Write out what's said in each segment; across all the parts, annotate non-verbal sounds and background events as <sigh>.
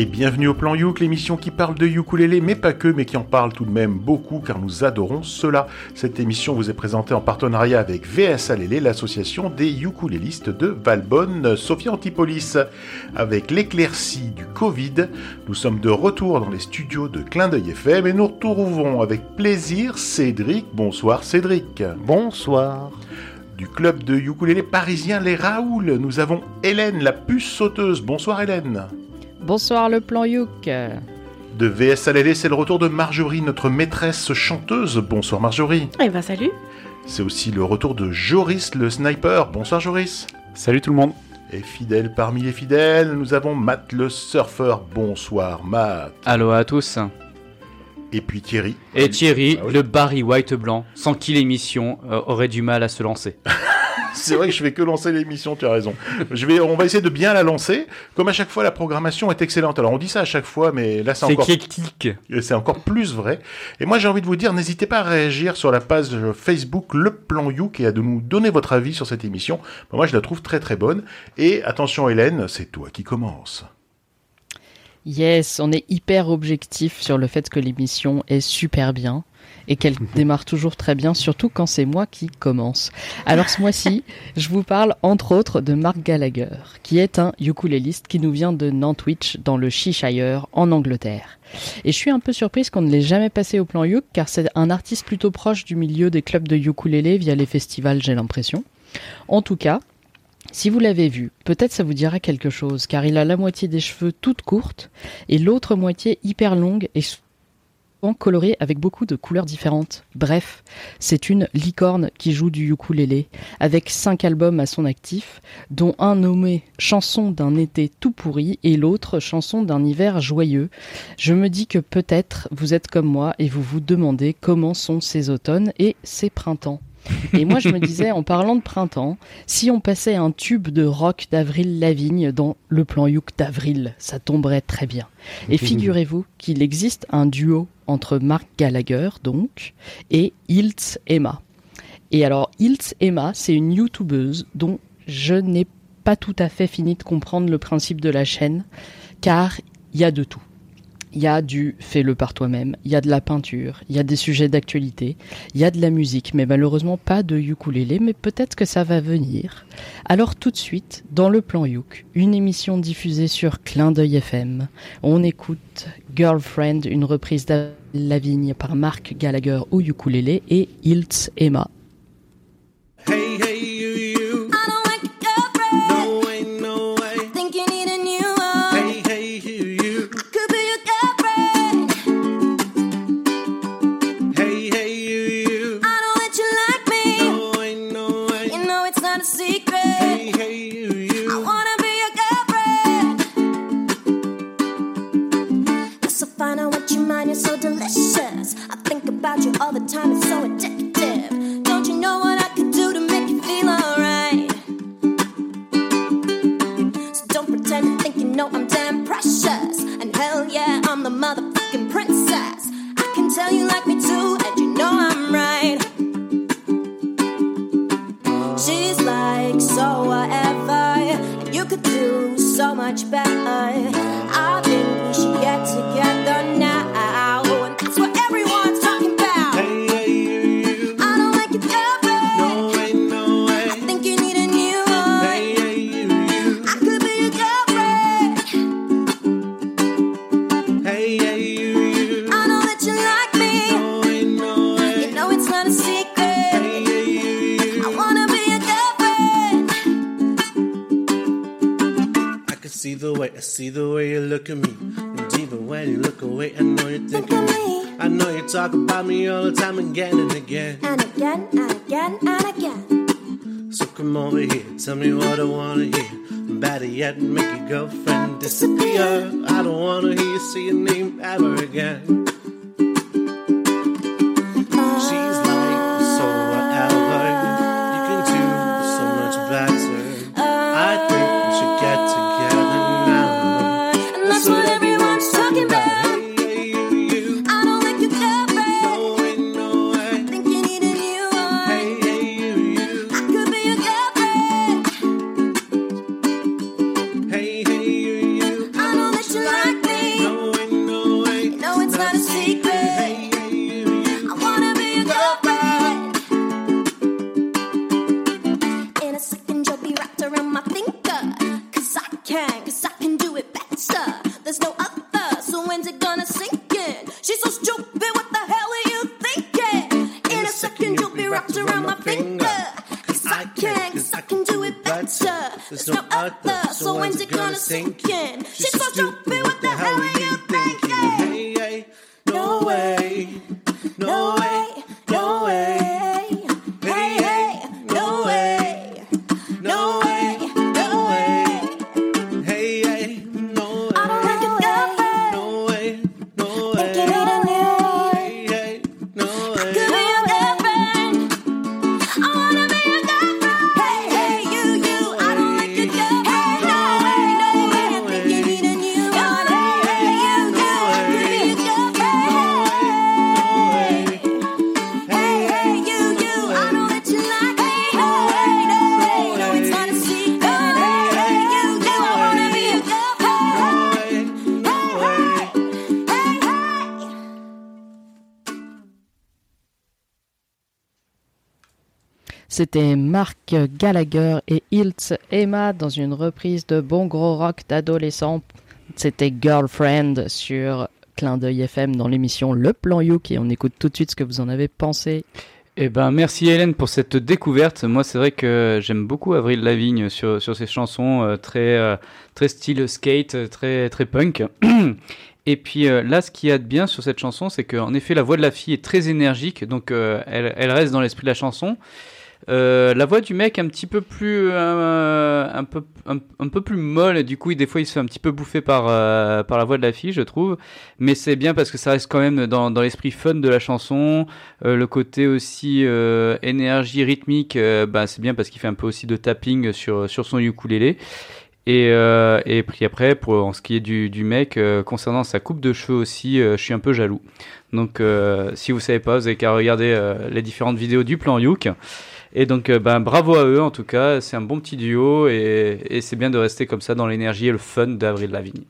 Et bienvenue au Plan Youk, l'émission qui parle de ukulélé, mais pas que, mais qui en parle tout de même beaucoup, car nous adorons cela. Cette émission vous est présentée en partenariat avec VS Alélé, l'association des ukulélistes de Valbonne, Sophie Antipolis. Avec l'éclaircie du Covid, nous sommes de retour dans les studios de Clin d'œil FM et nous retrouvons avec plaisir Cédric. Bonsoir Cédric. Bonsoir du club de ukulélé parisien Les Raoul. Nous avons Hélène, la puce sauteuse. Bonsoir Hélène. Bonsoir le plan Youk. De VS Alélé, c'est le retour de Marjorie, notre maîtresse chanteuse. Bonsoir Marjorie. Eh ben salut. C'est aussi le retour de Joris le sniper. Bonsoir Joris. Salut tout le monde. Et fidèle parmi les fidèles, nous avons Matt le surfeur. Bonsoir Matt. Allo à tous. Et puis Thierry. Et Thierry, ah le Barry White blanc, sans qui l'émission euh, aurait du mal à se lancer. <laughs> c'est vrai que je fais que lancer l'émission, tu as raison. Je vais, on va essayer de bien la lancer. Comme à chaque fois, la programmation est excellente. Alors on dit ça à chaque fois, mais là c'est encore. C'est encore plus vrai. Et moi j'ai envie de vous dire, n'hésitez pas à réagir sur la page Facebook Le Plan Youk et à nous donner votre avis sur cette émission. Moi je la trouve très très bonne. Et attention Hélène, c'est toi qui commence. Yes, on est hyper objectif sur le fait que l'émission est super bien et qu'elle démarre toujours très bien, surtout quand c'est moi qui commence. Alors ce mois-ci, <laughs> je vous parle entre autres de Mark Gallagher, qui est un ukuléliste qui nous vient de Nantwich dans le Cheshire en Angleterre. Et je suis un peu surprise qu'on ne l'ait jamais passé au plan uk car c'est un artiste plutôt proche du milieu des clubs de ukulélé via les festivals, j'ai l'impression. En tout cas, si vous l'avez vu, peut-être ça vous dira quelque chose, car il a la moitié des cheveux toutes courtes et l'autre moitié hyper longue et souvent colorée avec beaucoup de couleurs différentes. Bref, c'est une licorne qui joue du ukulélé, avec cinq albums à son actif, dont un nommé Chanson d'un été tout pourri et l'autre Chanson d'un hiver joyeux. Je me dis que peut-être vous êtes comme moi et vous vous demandez comment sont ces automnes et ces printemps. Et moi, je me disais, en parlant de printemps, si on passait un tube de rock d'Avril Lavigne dans le plan Youk d'Avril, ça tomberait très bien. Et figurez-vous qu'il existe un duo entre Mark Gallagher, donc, et Hiltz Emma. Et alors, Hiltz Emma, c'est une youtubeuse dont je n'ai pas tout à fait fini de comprendre le principe de la chaîne, car il y a de tout. Il y a du fais-le par toi-même, il y a de la peinture, il y a des sujets d'actualité, il y a de la musique, mais malheureusement pas de ukulélé, mais peut-être que ça va venir. Alors tout de suite, dans le plan Yuk, une émission diffusée sur Clin d'œil FM, on écoute Girlfriend, une reprise de Lavigne par Marc Gallagher au ukulélé et Hiltz Emma way, no way, No way. C'était Mark Gallagher et Hiltz Emma dans une reprise de bon gros rock d'adolescent. C'était Girlfriend sur Clin d'œil FM dans l'émission Le Plan Youk et on écoute tout de suite ce que vous en avez pensé. Eh ben, merci Hélène pour cette découverte. Moi, c'est vrai que j'aime beaucoup Avril Lavigne sur, sur ses chansons euh, très, euh, très style skate, euh, très, très punk. Et puis là, ce qu'il y a de bien sur cette chanson, c'est qu'en effet, la voix de la fille est très énergique, donc elle, elle reste dans l'esprit de la chanson. Euh, la voix du mec un petit peu plus euh, un peu un, peu plus molle du coup des fois il se fait un petit peu bouffer par euh, par la voix de la fille je trouve mais c'est bien parce que ça reste quand même dans, dans l'esprit fun de la chanson Euh, le côté aussi euh, énergie rythmique bah, c'est bien parce qu'il fait un peu aussi de tapping sur sur son ukulélé et, et puis après, pour en ce qui est du, du mec, concernant sa coupe de cheveux aussi, je suis un peu jaloux. Donc, si vous savez pas, vous avez qu'à regarder les différentes vidéos du plan Youk. Et donc, euh, ben, bravo à eux en tout cas. C'est un bon petit duo et, c'est bien de rester comme ça dans l'énergie et le fun d'Avril Lavigne.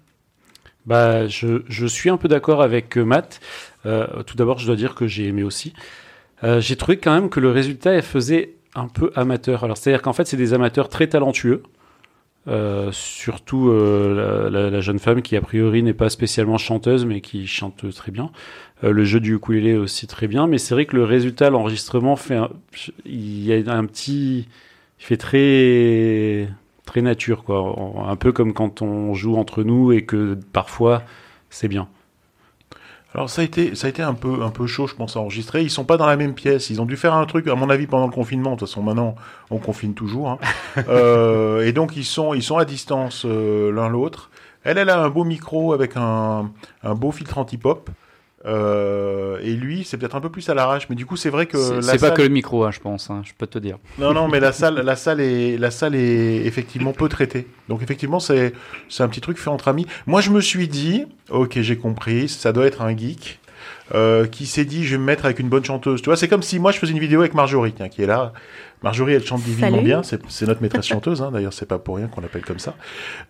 Bah, je, je suis un peu d'accord avec euh, Matt. Euh, tout d'abord, je dois dire que j'ai aimé aussi. J'ai trouvé quand même que le résultat elle faisait un peu amateur. Alors, c'est-à-dire qu'en fait, c'est des amateurs très talentueux. Euh, surtout euh, la, jeune femme qui a priori n'est pas spécialement chanteuse mais qui chante très bien. Euh, le jeu du ukulélé aussi très bien, mais c'est vrai que le résultat, l'enregistrement fait, il y a un petit, il fait très très nature quoi, un peu comme quand on joue entre nous et que parfois c'est bien. Alors ça a été, ça a été un peu, un peu chaud, je pense, à enregistrer. Ils sont pas dans la même pièce. Ils ont dû faire un truc, à mon avis, pendant le confinement. De toute façon, maintenant, on confine toujours. hein. <laughs> Euh, et donc ils sont, ils sont à distance euh, l'un l'autre. Elle, elle a un beau micro avec un, un beau filtre anti-pop. Euh, et lui, c'est peut-être un peu plus à l'arrache, mais du coup, c'est vrai que C'est pas salle- que le micro, hein, je pense. hein, je peux te dire. non, non, mais la <laughs> salle, la salle est, la salle est effectivement peu traitée. Donc effectivement, c'est, c'est un petit truc fait entre amis. Moi, je me suis dit, ok, j'ai compris, ça doit être un geek euh, qui s'est dit, je vais me mettre avec une bonne chanteuse. Tu vois, c'est comme si moi je faisais une vidéo avec Marjorie, tiens, qui est là. Marjorie, elle chante divinement Salut. bien. C'est, notre maîtresse chanteuse, hein, d'ailleurs, c'est pas pour rien qu'on l'appelle comme ça.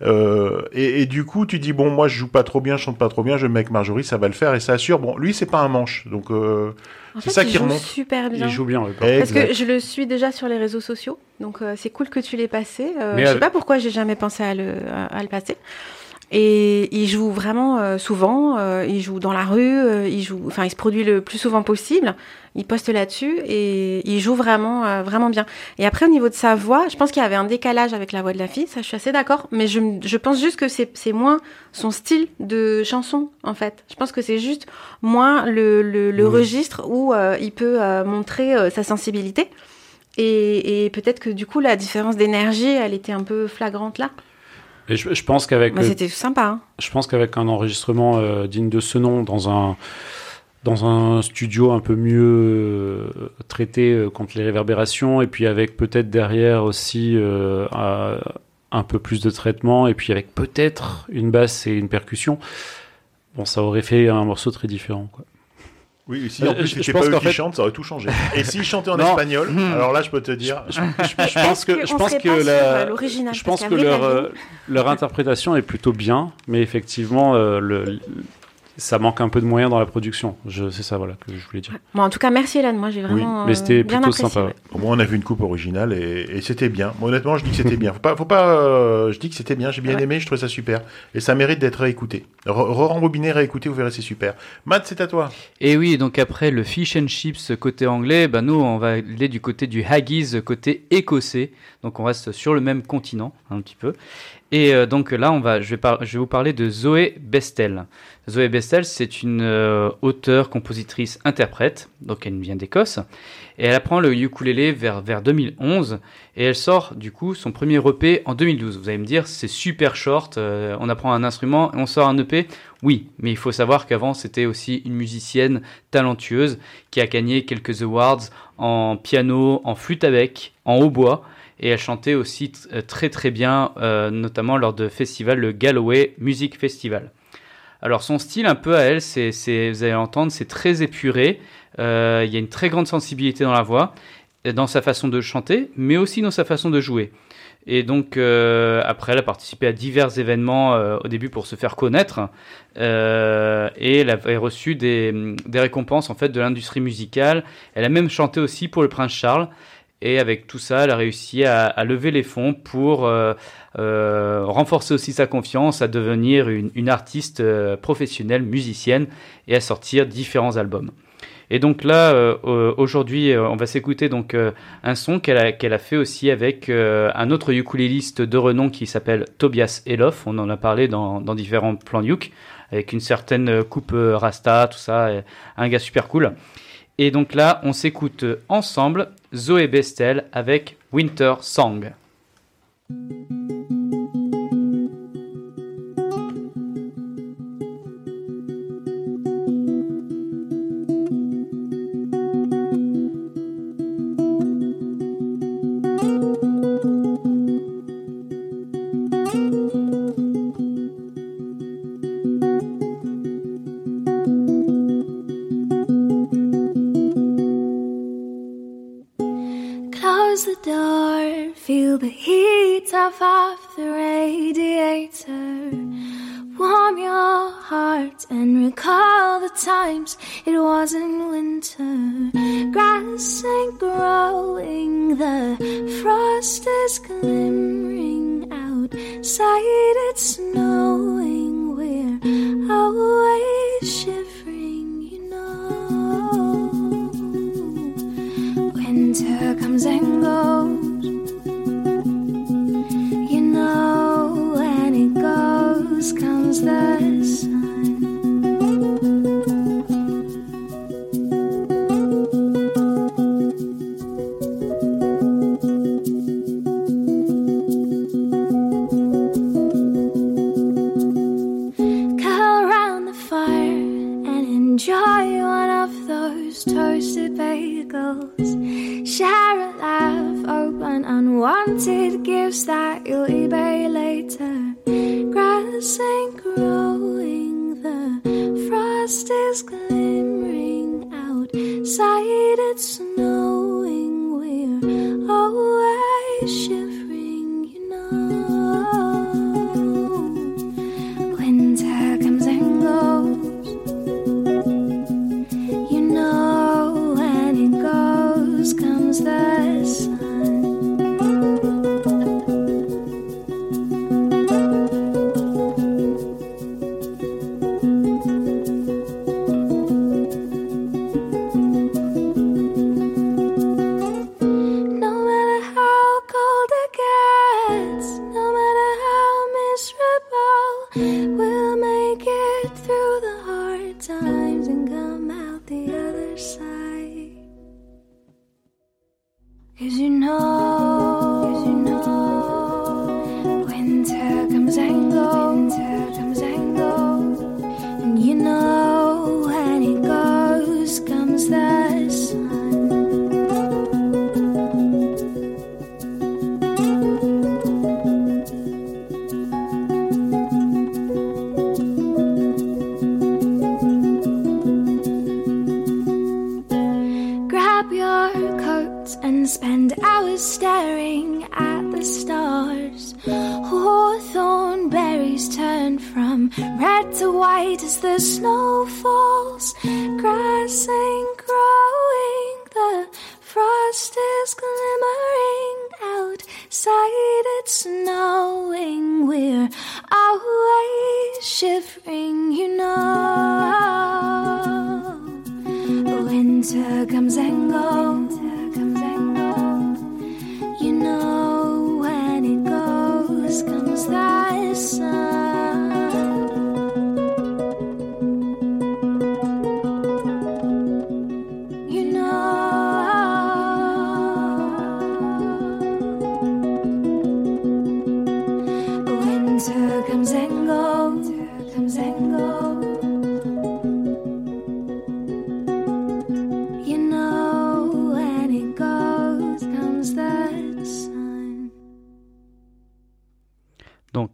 Euh, et, et du coup, tu dis, bon, moi, je joue pas trop bien, je chante pas trop bien, je me mets avec Marjorie, ça va le faire, et ça assure. Bon, lui, c'est pas un manche, donc euh, c'est ça il qui joue remonte. super bien. Il joue bien. Parce Exact. que je le suis déjà sur les réseaux sociaux, donc euh, c'est cool que tu l'aies passé. Euh, je sais pas pourquoi j'ai jamais pensé à le, à, à le passer. Et il joue vraiment euh, souvent. euh, il joue dans la rue. euh, il joue, enfin, il se produit le plus souvent possible. Il poste là-dessus et il joue vraiment, euh, vraiment bien. Et après, au niveau de sa voix, je pense qu'il y avait un décalage avec la voix de la fille. Ça, je suis assez d'accord. Mais je, je pense juste que c'est moins son style de chanson, en fait. Je pense que c'est juste moins le, le, le registre où euh, il peut euh, montrer sa sensibilité. Et, et peut-être que du coup, la différence d'énergie, elle était un peu flagrante là. Et je, je pense qu'avec c'était sympa. Hein. Je pense qu'avec un enregistrement euh, digne de ce nom dans un dans un studio un peu mieux euh, traité euh, contre les réverbérations et puis avec peut-être derrière aussi un, un peu plus de traitement et puis avec peut-être une basse et une percussion bon ça aurait fait un morceau très différent quoi. Oui, si en Euh, plus c'était pense pas eux qu'en qui fait- chantent, ça aurait tout changé. <laughs> Et s'ils chantaient en Non. espagnol, alors là, je peux te dire. je, je- je <laughs> pense que je pense que la- euh, je pense que leur euh, leur interprétation est plutôt bien mais effectivement euh, le ça manque un peu de moyens dans la production. Je, c'est ça, voilà, que je voulais dire. Bon, en tout cas, merci Hélène. Moi, j'ai vraiment. mais euh, c'était plutôt apprécié, sympa. ouais. Au moins, on a vu une coupe originale et, et c'était bien. Honnêtement, je dis que c'était <laughs> bien. Faut pas, faut pas. euh, je dis que c'était bien. J'ai bien Ouais. aimé. Je trouvais ça super. Et ça mérite d'être réécouté. Re- Re-rembobiner, réécouter, vous verrez, c'est super. Matt, c'est à toi. Et oui, donc après le fish and chips côté anglais, bah nous on va aller du côté du haggis côté écossais. Donc on reste sur le même continent un petit peu. Et euh, donc là, on va, je, vais vous parler de Zoé Bestel. Zoé Bestel, c'est une euh, auteure, compositrice, interprète. Donc elle vient d'Écosse. Et elle apprend le ukulélé vers, vers 2011. Et elle sort du coup son premier EP en 2012. Vous allez me dire, c'est super short. euh, on apprend un instrument et on sort un EP. Oui, mais il faut savoir qu'avant, c'était aussi une musicienne talentueuse qui a gagné quelques awards en piano, en flûte à bec, en hautbois. Et elle chantait aussi euh, très très bien, euh, notamment lors de festival, le Galloway Music Festival. Alors son style un peu à elle, c'est, vous allez l'entendre, c'est très épuré. Euh, il y a une très grande sensibilité dans la voix, dans sa façon de chanter, mais aussi dans sa façon de jouer. Et donc après, elle a participé à divers événements au début pour se faire connaître, et elle avait reçu des, des récompenses en fait de l'industrie musicale. Elle a même chanté aussi pour le prince Charles. Et avec tout ça, elle a réussi à, lever les fonds pour euh, euh, renforcer aussi sa confiance, à devenir une, artiste euh, professionnelle, musicienne, et à sortir différents albums. Et donc là, aujourd'hui, on va s'écouter donc un son qu'elle a, fait aussi avec un autre ukuléliste de renom qui s'appelle Tobias Elof. On en a parlé dans, dans différents plans uk, avec une certaine coupe rasta, tout ça, un gars super cool. Et donc là, on s'écoute ensemble Zoé Bestel avec Winter Song.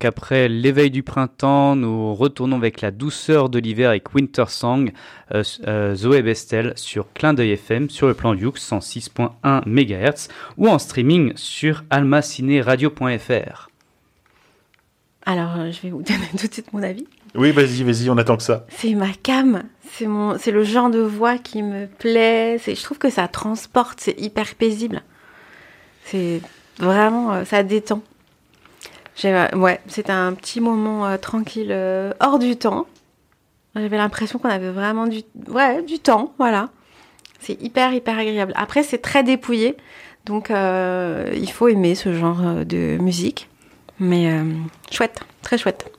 Après l'éveil du printemps, nous retournons avec la douceur de l'hiver avec Winter Song, euh, euh, Zoé Bestel sur Clin d'œil FM sur le plan Youx 106.1 MHz ou en streaming sur almacineradio.fr. Alors, euh, je vais vous <laughs> donner tout de suite mon avis. Oui, vas-y, vas-y, on attend que ça. C'est ma cam. C'est mon, c'est le genre de voix qui me plaît. C'est, je trouve que ça transporte. C'est hyper paisible. C'est vraiment, ça détend. Ouais, c'était un petit moment euh, tranquille, euh, hors du temps. J'avais l'impression qu'on avait vraiment du, ouais, du temps, voilà. C'est hyper, hyper agréable. Après, c'est très dépouillé, donc euh, il faut aimer ce genre de musique. Mais euh, chouette, très chouette.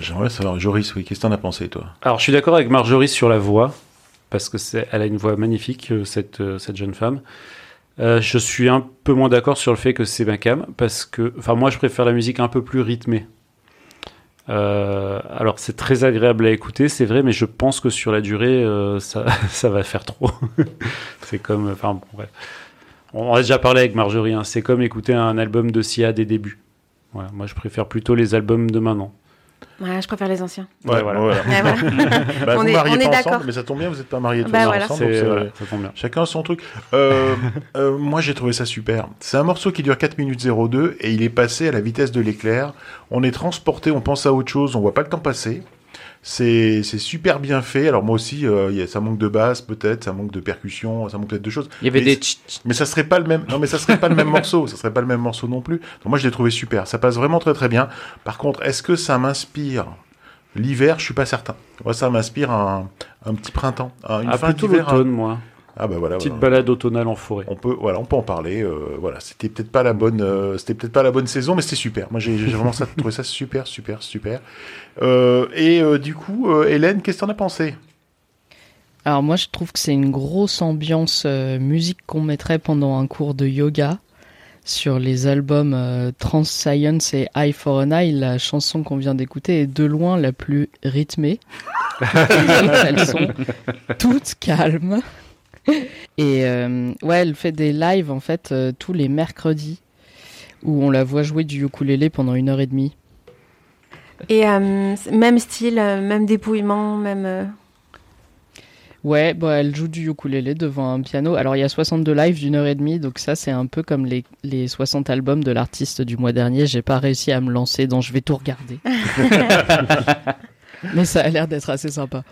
J'aimerais savoir, Joris, oui, qu'est-ce que t'en as pensé, toi? Alors, je suis d'accord avec Marjorie sur la voix, parce que c'est, elle a une voix magnifique, cette, cette jeune femme. Euh, je suis un peu moins d'accord sur le fait que c'est ma cam, parce que, enfin, moi, je préfère la musique un peu plus rythmée. Euh, alors, c'est très agréable à écouter, c'est vrai, mais je pense que sur la durée, euh, ça, <laughs> ça va faire trop. <laughs> c'est comme, enfin, bon. On a déjà parlé avec Marjorie, hein, c'est comme écouter un album de Sia des débuts. Moi, je préfère plutôt les albums de maintenant. Ouais, je préfère les anciens. Ouais, voilà. Ouais, voilà. <laughs> Bah, On vous est- mariez on est pas d'accord. ensemble, mais ça tombe bien, vous n'êtes pas mariés tous Bah, les voilà. ensemble. Donc voilà, ça tombe bien. Chacun son truc. Euh, <laughs> euh, moi, j'ai trouvé ça super. C'est un morceau qui dure 4 minutes 02 et il est passé à la vitesse de l'éclair. On est transporté, on pense à autre chose, on voit pas le temps passer. C'est c'est super bien fait. Alors moi aussi, euh, il y a- ça manque de basse peut-être, ça manque de percussion, ça manque peut-être de choses. Il y avait Mais des c'est- tch- tch- Mais ça serait pas le même. Non, mais ça serait pas le même <laughs> morceau. Ça serait pas le même morceau non plus. Donc moi, je l'ai trouvé super. Ça passe vraiment très très bien. Par contre, est-ce que ça m'inspire l'hiver? Je suis pas certain. Moi, ça m'inspire un, un petit printemps, un- une Ah, fin plutôt d'hiver. moi. Ah bah voilà. Petite voilà. balade automnale en forêt. On peut, voilà, on peut en parler. euh, voilà, c'était peut-être pas la bonne, euh, c'était peut-être pas la bonne saison, mais c'était super. Moi, j'ai vraiment ça, <laughs> trouvé ça super, super, super. Euh, et euh, du coup, euh, Hélène, qu'est-ce que t'en as pensé? Alors moi je trouve que c'est une grosse ambiance euh, musique qu'on mettrait pendant un cours de yoga sur les albums euh, Trans Science et Eye for an Eye. La chanson qu'on vient d'écouter est de loin la plus rythmée. Les <laughs> autres, elles sont toutes calmes. <laughs> Et euh, ouais, elle fait des lives en fait euh, tous les mercredis où on la voit jouer du ukulélé pendant une heure et demie. Et euh, même style, euh, même dépouillement, même. euh, Ouais, bah, elle joue du ukulélé devant un piano. Alors, il y a 62 lives d'une heure et demie, donc ça, c'est un peu comme les, les 60 albums de l'artiste du mois dernier. J'ai pas réussi à me lancer, donc je vais tout regarder. <laughs> Mais ça a l'air d'être assez sympa.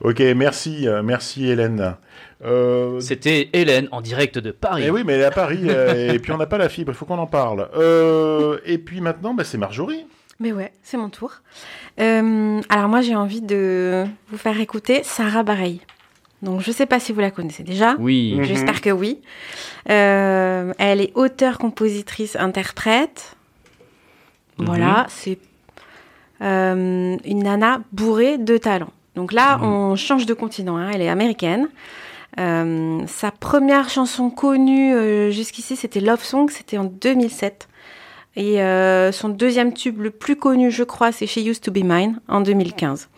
Ok, merci, merci Hélène. Euh, C'était Hélène en direct de Paris. eh oui, mais elle est à Paris, euh, et puis on n'a pas la fibre, il faut qu'on en parle. Euh, et puis maintenant, bah, c'est Marjorie. Mais ouais, c'est mon tour. Euh, alors moi, j'ai envie de vous faire écouter Sarah Bareilles. Donc je sais pas si vous la connaissez déjà. Oui. Mhm. J'espère que oui. Euh, elle est auteure, compositrice, interprète. Voilà, c'est euh, une nana bourrée de talent. Donc là, on change de continent. hein, Elle est américaine. Euh, sa première chanson connue euh, jusqu'ici, c'était Love Song. C'était en 2007. Et euh, son deuxième tube le plus connu, je crois, c'est She Used to Be Mine en 2015.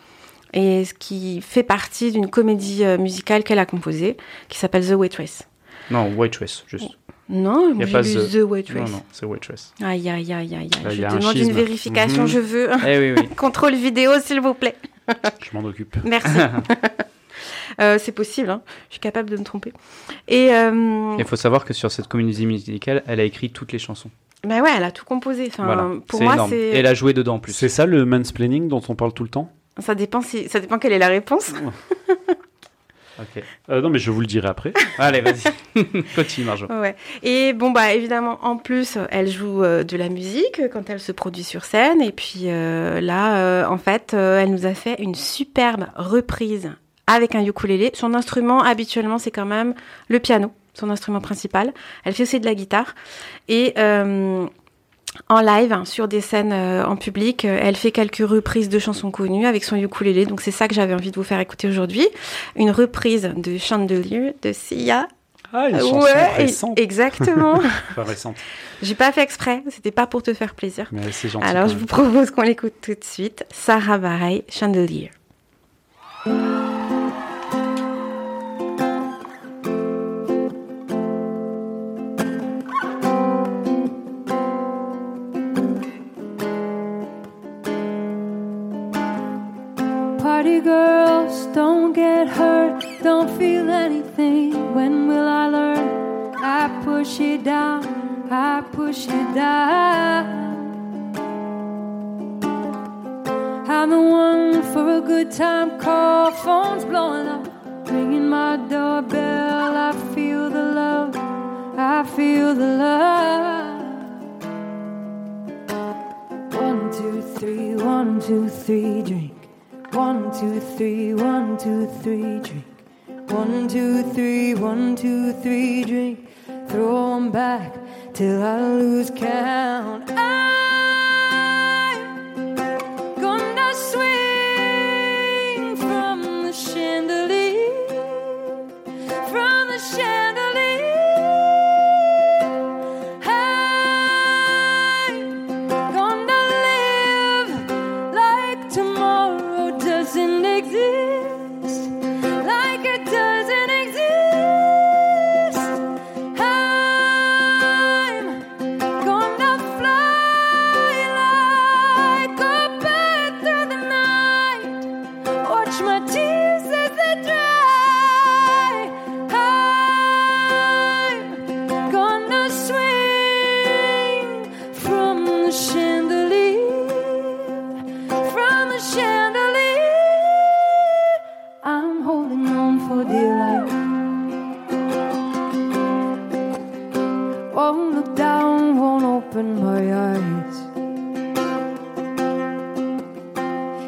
Et ce qui fait partie d'une comédie musicale qu'elle a composée, qui s'appelle The Waitress. Non, Waitress, juste. Non, j'ai pas lu The- The Waitress. Non, non, c'est Waitress. Aïe, aïe, aïe, aïe, Je un demande une vérification, Mhm. je veux. Eh oui, oui. <laughs> Contrôle vidéo, s'il vous plaît. Je m'en occupe. Merci. <laughs> Euh, c'est possible, hein. je suis capable de me tromper. Et euh, Il faut savoir que sur cette comédie musicale, elle a écrit toutes les chansons. bah ouais, elle a tout composé. Enfin, voilà. pour moi, c'est elle a joué dedans en plus. C'est ça le mansplaining dont on parle tout le temps? Ça dépend si ça dépend quelle est la réponse. <laughs> Ok. Euh, Non, mais je vous le dirai après. <laughs> Allez, vas-y. <laughs> Continue, Marjo. Ouais. Et bon bah évidemment en plus elle joue euh, de la musique quand elle se produit sur scène et puis euh, là euh, en fait euh, elle nous a fait une superbe reprise avec un ukulélé. Son instrument habituellement c'est quand même le piano, son instrument principal. Elle fait aussi de la guitare et euh, en live, hein, sur des scènes euh, en public, euh, elle fait quelques reprises de chansons connues avec son ukulélé. Donc c'est ça que j'avais envie de vous faire écouter aujourd'hui. Une reprise de Chandelier de Sia. Ah, une chanson ouais, récente. exactement. <laughs> Enfin, récente. J'ai pas fait exprès, c'était pas pour te faire plaisir. Mais c'est gentil. Alors je vous propose qu'on l'écoute tout de suite. Sarah Bareilles, Chandelier. Don't feel anything. When will I learn? I push it down, I push it down. I'm the one for a good time call, phone's blowing up, ringing my doorbell. I feel the love, I feel the love. One, two, three, one, two, three, drink. One, two, three, one, two, three, drink. One, two, three, one, two, three, drink. Throw 'em back till I lose count. I'm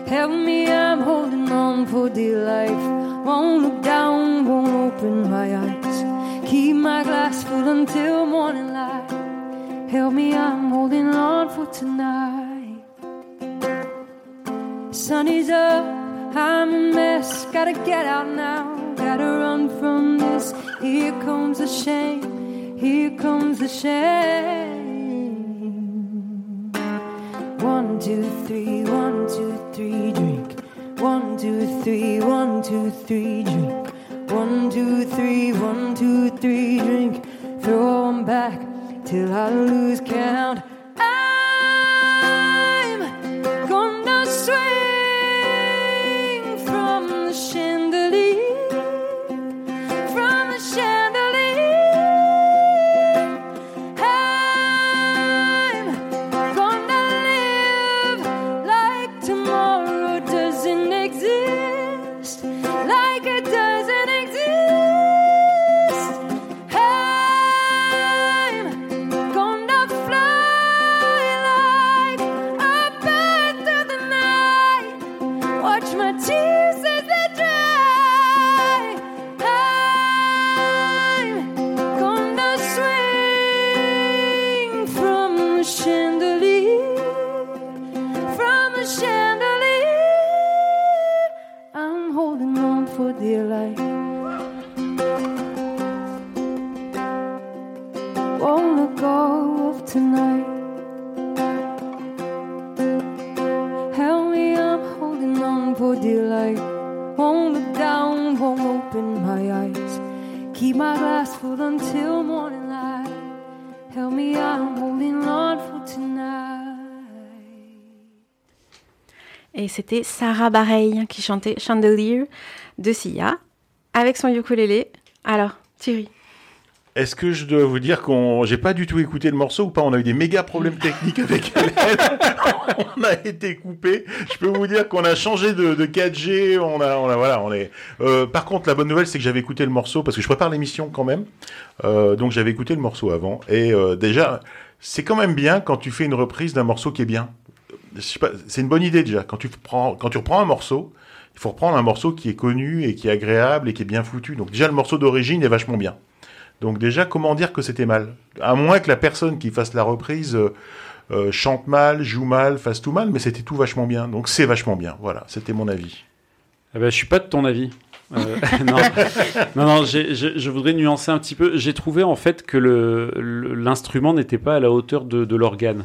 Help me, I'm holding on for dear life. Won't look down, won't open my eyes. Keep my glass full until morning light. Help me, I'm holding on for tonight. Sun is up, I'm a mess. Gotta get out now, gotta run from this. Here comes the shame, here comes the shame. One, two, three, one, two, three, drink. One, two, three, one, two, three, drink. One, two, three, one, two, three, drink. Throw 'em back till I lose count. Et c'était Sarah Bareilles qui chantait Chandelier de Sia. avec son ukulélé. Alors, Thierry. Est-ce que je dois vous dire qu'on, j'ai pas du tout écouté le morceau ou pas? On a eu des méga problèmes techniques avec <laughs> Hélène. on a été coupé. Je peux vous dire qu'on a changé de, de 4G. On a, on a, voilà, on est. Euh, par contre, la bonne nouvelle, c'est que j'avais écouté le morceau parce que je prépare l'émission quand même. Euh, donc j'avais écouté le morceau avant et euh, déjà, c'est quand même bien quand tu fais une reprise d'un morceau qui est bien. C'est une bonne idée déjà. Quand tu reprends un morceau, il faut reprendre un morceau qui est connu et qui est agréable et qui est bien foutu. Donc déjà, le morceau d'origine est vachement bien. Donc déjà, comment dire que c'était mal? À moins que la personne qui fasse la reprise euh, euh, chante mal, joue mal, fasse tout mal, mais c'était tout vachement bien. Donc c'est vachement bien. Voilà, c'était mon avis. Eh ben, je suis pas de ton avis. Euh, <laughs> non, non, je voudrais nuancer un petit peu. J'ai trouvé en fait que l'instrument n'était pas à la hauteur de l'organe.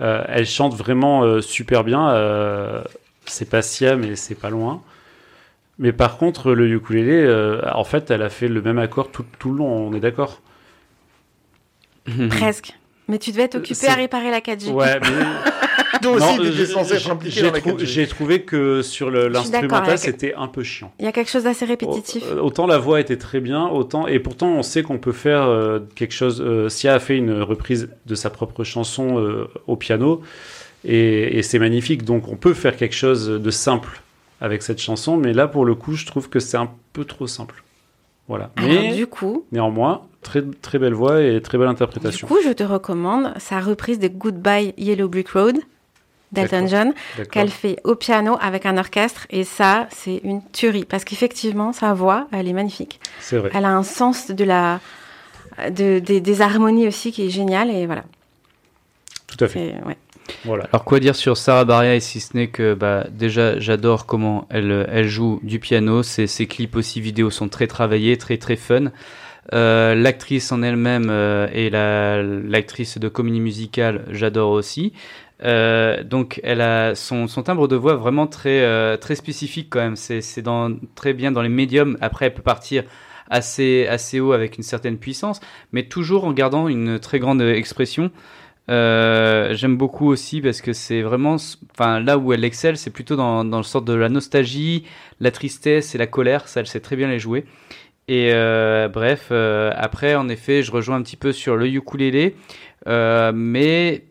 Euh, elle chante vraiment euh, super bien. euh, c'est pas Sia, mais c'est pas loin. Mais par contre, le ukulélé, en fait, elle a fait le même accord tout, tout le long. On est d'accord? <laughs> Presque. Mais tu devais t'occuper à réparer la 4G. Ouais, <laughs> mais Toi aussi, j'ai- censé être j'ai- impliqué dans la trou- 4G. J'ai trouvé que sur l'instrumental, c'était un peu chiant. Il y a quelque chose d'assez répétitif. Autant la voix était très bien, autant et pourtant on sait qu'on peut faire euh, quelque chose. Euh, Sia a fait une reprise de sa propre chanson euh, au piano et, et c'est magnifique. Donc on peut faire quelque chose de simple avec cette chanson, mais là pour le coup, je trouve que c'est un peu trop simple. Voilà. Alors, Mais du coup, néanmoins, très très belle voix et très belle du interprétation. coup, je te recommande sa reprise de Goodbye Yellow Brick Road d'Elton. John qu'elle fait au piano avec un orchestre et ça, c'est une tuerie parce qu'effectivement, sa voix, elle est magnifique. C'est vrai. Elle a un sens de la de, des- des harmonies aussi qui est génial et voilà. Tout à fait. Ouais. Voilà. Alors quoi dire sur Sarah Baria et si ce n'est que bah, déjà j'adore comment elle, elle joue du piano, ses, ses clips aussi vidéo sont très travaillés, très très fun. Euh, L'actrice en elle-même euh, et la- l'actrice de comédie musicale, j'adore aussi. Euh, donc elle a son, timbre de voix vraiment très très spécifique quand même. C'est dans très bien dans les médiums. Après elle peut partir assez assez haut avec une certaine puissance, mais toujours en gardant une très grande expression. J'aime beaucoup aussi parce que c'est vraiment, enfin là où elle excelle, c'est plutôt dans, dans le sort de la nostalgie, la tristesse et la colère. Ça, elle sait très bien les jouer. Et euh, bref, euh, après, en effet, je rejoins un petit peu sur le ukulélé, euh, mais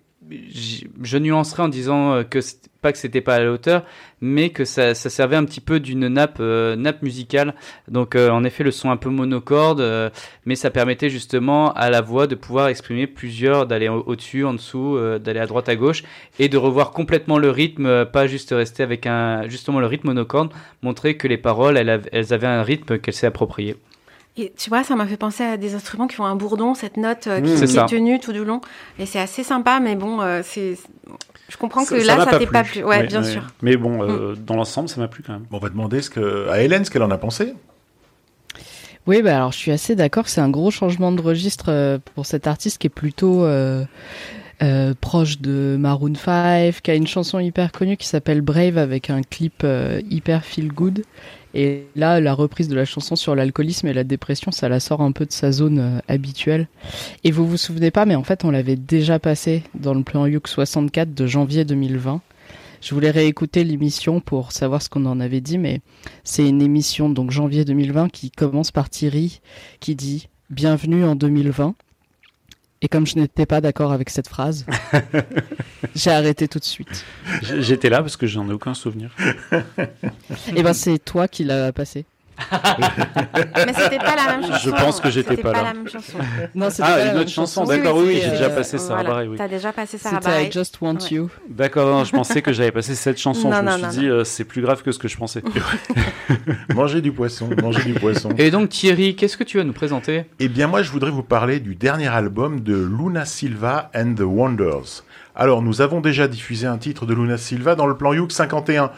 je nuancerai en disant euh, que pas que c'était pas à la hauteur, mais que ça, servait un petit peu d'une nappe, euh, nappe musicale. Donc, euh, en effet, le son un peu monocorde, mais ça permettait justement à la voix de pouvoir exprimer plusieurs, d'aller au- au-dessus, en dessous, d'aller à droite, à gauche, et de revoir complètement le rythme, pas juste rester avec un, justement le rythme monocorde, montrer que les paroles, elles, elles avaient un rythme qu'elle s'est approprié. Et tu vois, ça m'a fait penser à des instruments qui font un bourdon, cette note euh, qui, est tenue tout du long. Et c'est assez sympa, mais bon, euh, c'est. Je comprends que Ça- là, ça t'est pas plu. Ouais, bien sûr. Mais bon, euh, dans l'ensemble, ça m'a plu quand même. Bon, on va demander ce que, à Hélène ce qu'elle en a pensé. Oui, bah alors je suis assez d'accord. C'est un gros changement de registre euh, pour cet artiste qui est plutôt euh, euh, proche de Maroon 5, qui a une chanson hyper connue qui s'appelle Brave avec un clip euh, hyper feel good. Et là, la reprise de la chanson sur l'alcoolisme et la dépression, ça la sort un peu de sa zone euh, habituelle. Et vous vous souvenez pas, mais en fait, on l'avait déjà passé dans le plan Yuk 64 de janvier 2020. Je voulais réécouter l'émission pour savoir ce qu'on en avait dit, mais c'est une émission, donc janvier 2020, qui commence par Thierry, qui dit Bienvenue en 2020. Et comme je n'étais pas d'accord avec cette phrase, <laughs> j'ai arrêté tout de suite. J'étais là parce que j'en ai aucun souvenir. Et ben c'est toi qui l'as passé. Mais c'était pas la même chanson. Je pense que j'étais pas là. la même chanson. Non, c'était Ah, pas une autre chanson, d'accord, oui, oui, j'ai c'était, déjà euh, passé Sarah Bareilles, oui. T'as déjà passé Sarah C'était I. Just Want Ouais. You. D'accord, je pensais que j'avais passé cette chanson. Non, je me non, suis non, dit, euh, c'est plus grave que ce que je pensais. <laughs> Manger du poisson, manger du poisson. Et donc Thierry, qu'est-ce que tu vas nous présenter? Eh bien, moi, je voudrais vous parler du dernier album de Luna Silva and the Wonders. Alors, nous avons déjà diffusé un titre de Luna Silva dans le plan Youk 51.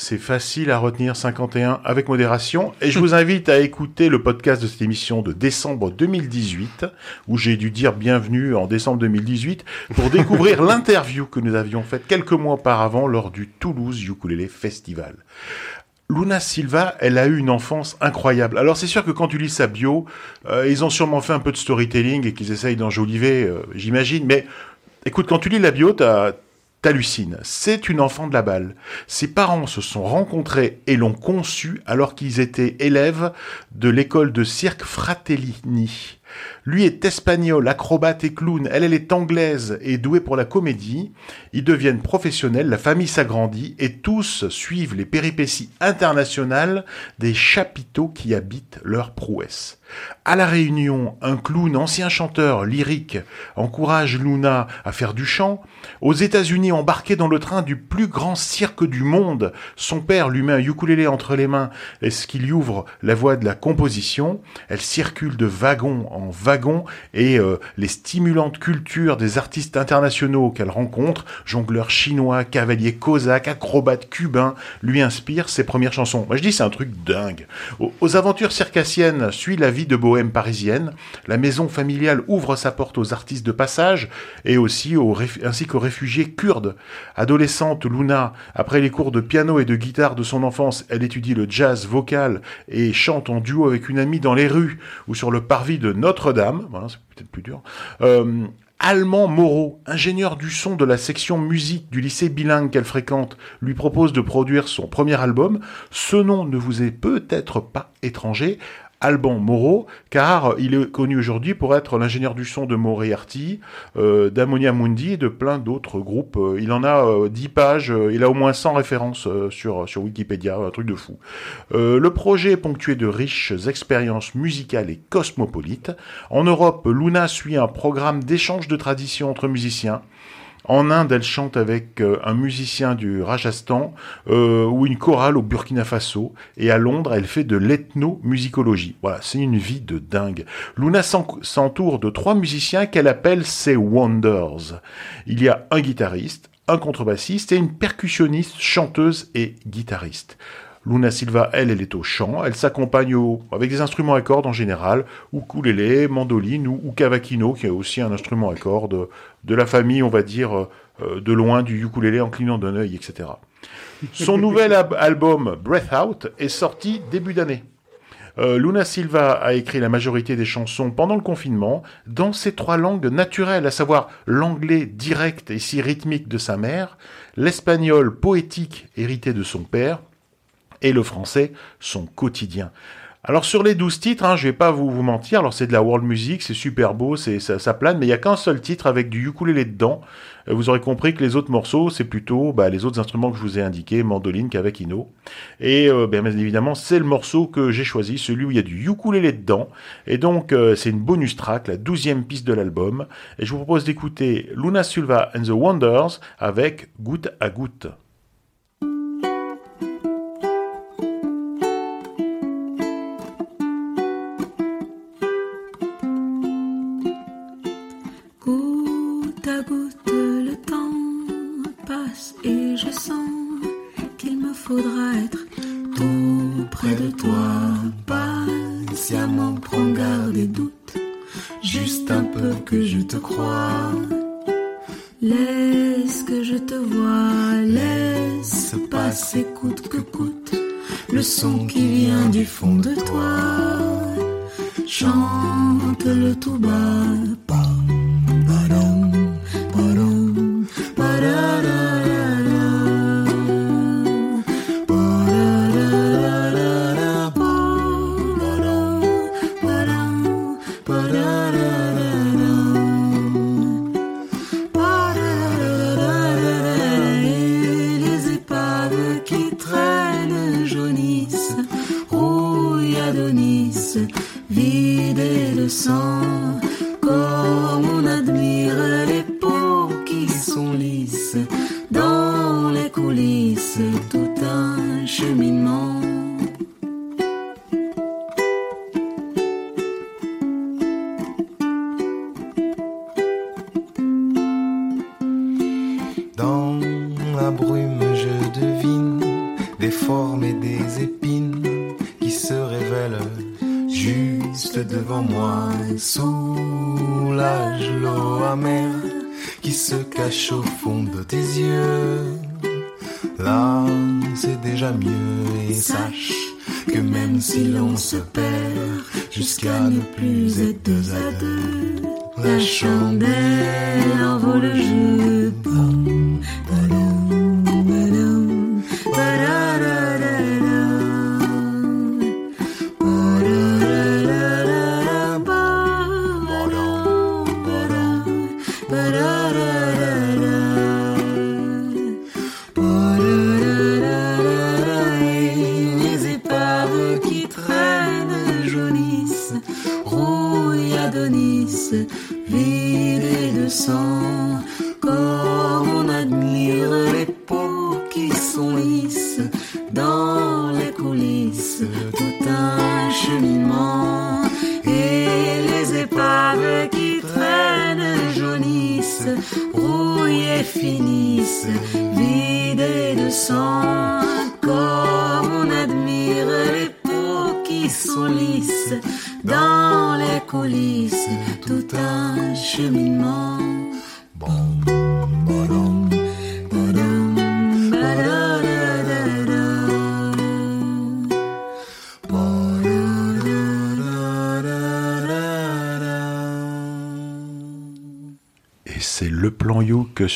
C'est facile à retenir 51 avec modération. Et je vous invite à écouter le podcast de cette émission de décembre 2018, où j'ai dû dire bienvenue en décembre 2018, pour découvrir <laughs> l'interview que nous avions faite quelques mois auparavant lors du Toulouse Ukulele Festival. Luna Silva, elle a eu une enfance incroyable. Alors c'est sûr que quand tu lis sa bio, euh, ils ont sûrement fait un peu de storytelling et qu'ils essayent d'enjoliver, euh, j'imagine. Mais écoute, quand tu lis la bio, t'as T'hallucines, c'est une enfant de la balle. Ses parents se sont rencontrés et l'ont conçue alors qu'ils étaient élèves de l'école de cirque Fratellini. Lui est espagnol, acrobate et clown. Elle, est anglaise et douée pour la comédie. Ils deviennent professionnels, la famille s'agrandit et tous suivent les péripéties internationales des chapiteaux qui habitent leur prouesse. À la Réunion, un clown, ancien chanteur lyrique, encourage Luna à faire du chant. Aux États-Unis, embarqué dans le train du plus grand cirque du monde, son père lui met un ukulélé entre les mains et ce qui lui ouvre la voie de la composition. Elle circule de wagon en wagon et euh, les stimulantes cultures des artistes internationaux qu'elle rencontre, jongleurs chinois, cavaliers cosaques, acrobates cubains, lui inspirent ses premières chansons. Moi je dis c'est un truc dingue. Aux, aventures circassiennes suit la vie de bohème parisienne. La maison familiale ouvre sa porte aux artistes de passage et aussi aux ainsi qu'aux réfugiés kurdes. Adolescente, Luna, après les cours de piano et de guitare de son enfance, elle étudie le jazz vocal et chante en duo avec une amie dans les rues ou sur le parvis de Notre-Dame. Voilà, c'est peut-être plus dur. Euh, Allemand Moreau, ingénieur du son de la section musique du lycée bilingue qu'elle fréquente, lui propose de produire son premier album. Ce nom ne vous est peut-être pas étranger. Alban Moreau, car il est connu aujourd'hui pour être l'ingénieur du son de Moriarty, euh, d'Ammonia Mundi et de plein d'autres groupes. Euh, Il en a euh, 10 pages, euh, il a au moins 100 références euh, sur, sur Wikipédia, un truc de fou. Euh, le projet est ponctué de riches expériences musicales et cosmopolites. En Europe, Luna suit un programme d'échange de traditions entre musiciens. En Inde, elle chante avec euh, un musicien du Rajasthan euh, ou une chorale au Burkina Faso. Et à Londres, elle fait de l'ethnomusicologie. Voilà, c'est une vie de dingue. Luna s'en- s'entoure de trois musiciens qu'elle appelle ses Wonders. Il y a un guitariste, un contrebassiste et une percussionniste, chanteuse et guitariste. Luna Silva, elle, elle est au chant. Elle s'accompagne au- avec des instruments à cordes en général, ukulélé, mandoline ou, ou cavaquino, qui est aussi un instrument à cordes de la famille, on va dire, euh, de loin du ukulélé en clignant d'un œil, etc. Son <laughs> nouvel album Breath Out est sorti début d'année. Euh, Luna Silva a écrit la majorité des chansons pendant le confinement dans ses trois langues naturelles, à savoir l'anglais direct et si rythmique de sa mère, l'espagnol poétique hérité de son père, et le français, son quotidien. Alors sur les 12 titres, hein, je vais pas vous, vous mentir, alors c'est de la world music, c'est super beau, c'est ça, plane, mais il y a qu'un seul titre avec du ukulélé dedans. Euh, Vous aurez compris que les autres morceaux, c'est plutôt bah, les autres instruments que je vous ai indiqués, mandoline, cavaquino. Et euh, bien, bien évidemment, c'est le morceau que j'ai choisi, celui où il y a du ukulélé dedans. Et donc, euh, c'est une bonus track, la douzième piste de l'album. Et je vous propose d'écouter Luna Silva and the Wonders avec Goutte à. Goutte brume, je devine des formes et des épines qui se révèlent juste devant moi. Soulage l'eau amère qui se cache au fond de tes yeux. Là, c'est déjà mieux et sache que même si l'on se perd jusqu'à ne plus être deux à deux, la chandelle envole le jeu.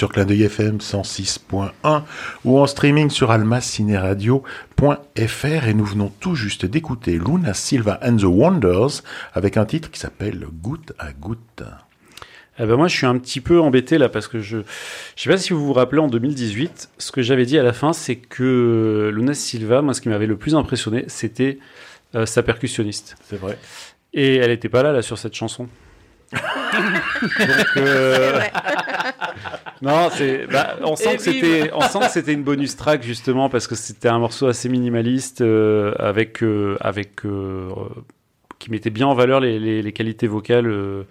Sur Clin d'œil FM 106.1 ou en streaming sur almacineradio.fr et nous venons tout juste d'écouter Luna Silva and the Wonders avec un titre qui s'appelle Goutte à goutte. Eh ben moi, je suis un petit peu embêté là parce que je, je sais pas si vous vous rappelez en 2018, ce que j'avais dit à la fin, c'est que Luna Silva, moi, ce qui m'avait le plus impressionné, c'était euh, sa percussionniste. C'est vrai. Et elle n'était pas là, là, sur cette chanson. <laughs> Donc, euh, non, c'est, bah, on sent Et que c'était, on sent que c'était une bonus track justement parce que c'était un morceau assez minimaliste euh, avec, euh, avec, euh, qui mettait bien en valeur les, les, les qualités vocales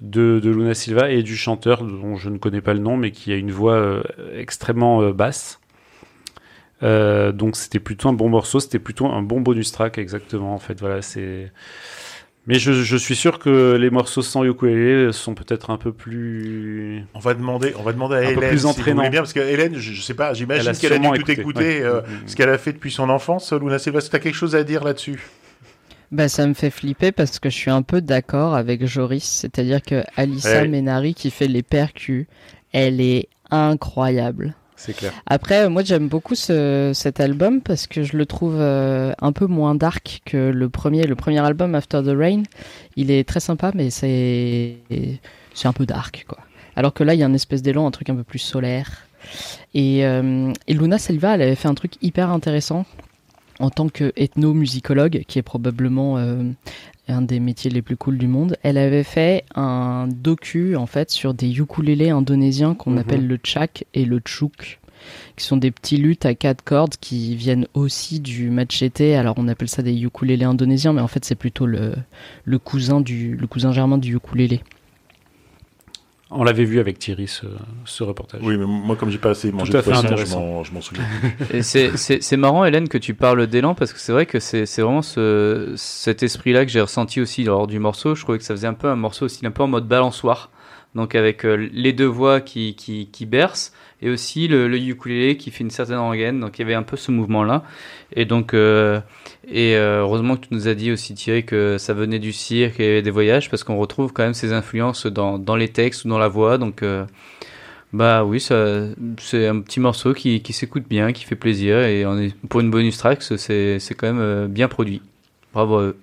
de, de Luna Silva et du chanteur dont je ne connais pas le nom mais qui a une voix euh, extrêmement euh, basse. Euh, donc c'était plutôt un bon morceau, c'était plutôt un bon bonus track exactement en fait. Voilà, c'est. Mais je, je suis sûr que les morceaux sans ukulélé sont peut-être un peu plus. On va demander, on va demander à Un peu Hélène plus si vous entraînant. bien parce que Hélène, je, je sais pas, j'imagine Elle a qu'elle a dû sûrement tout écouté, écouter, ouais. euh, Mm, mm. ce qu'elle a fait depuis son enfance. Luna Silva, que t'as quelque chose à dire là-dessus Bah, ça me fait flipper parce que je suis un peu d'accord avec Joris. C'est-à-dire que Alissa Ouais. Ménari qui fait les percus, elle est incroyable. C'est clair. Après, moi j'aime beaucoup ce, cet album parce que je le trouve euh, un peu moins dark que le premier. Le premier album, After the Rain, il est très sympa, mais c'est un peu dark, quoi. Alors que là, il y a une espèce d'élan, un truc un peu plus solaire. Et, euh, et Luna Silva, elle avait fait un truc hyper intéressant en tant qu'ethnomusicologue, qui est probablement euh, un des métiers les plus cool du monde. Elle avait fait un docu en fait sur des ukulélés indonésiens qu'on Mhm. appelle le chak et le chuk, qui sont des petits luths à quatre cordes qui viennent aussi du machete. Alors on appelle ça des ukulélés indonésiens, mais en fait c'est plutôt le, le cousin du le cousin germain du ukulélé. On l'avait vu avec Thierry ce, ce reportage. Oui, mais moi, comme j'ai pas assez mangé de poisson, je m'en- je m'en souviens. Et c'est- marrant, Hélène, que tu parles d'élan parce que c'est vrai que c'est c'est vraiment ce, cet esprit-là que j'ai ressenti aussi lors du morceau. Je trouvais que ça faisait un peu un morceau aussi un peu en mode balançoire. Donc avec euh, les deux voix qui, qui, qui bercent et aussi le, le ukulélé qui fait une certaine rengaine. Donc il y avait un peu ce mouvement-là. Et donc, euh, et euh, heureusement que tu nous as dit aussi Thierry que ça venait du cirque et des voyages parce qu'on retrouve quand même ces influences dans, les textes ou dans la voix. Donc euh, bah oui, c'est un petit morceau qui, s'écoute bien, qui fait plaisir et pour une bonus track, c'est, quand même bien produit. Bravo à eux.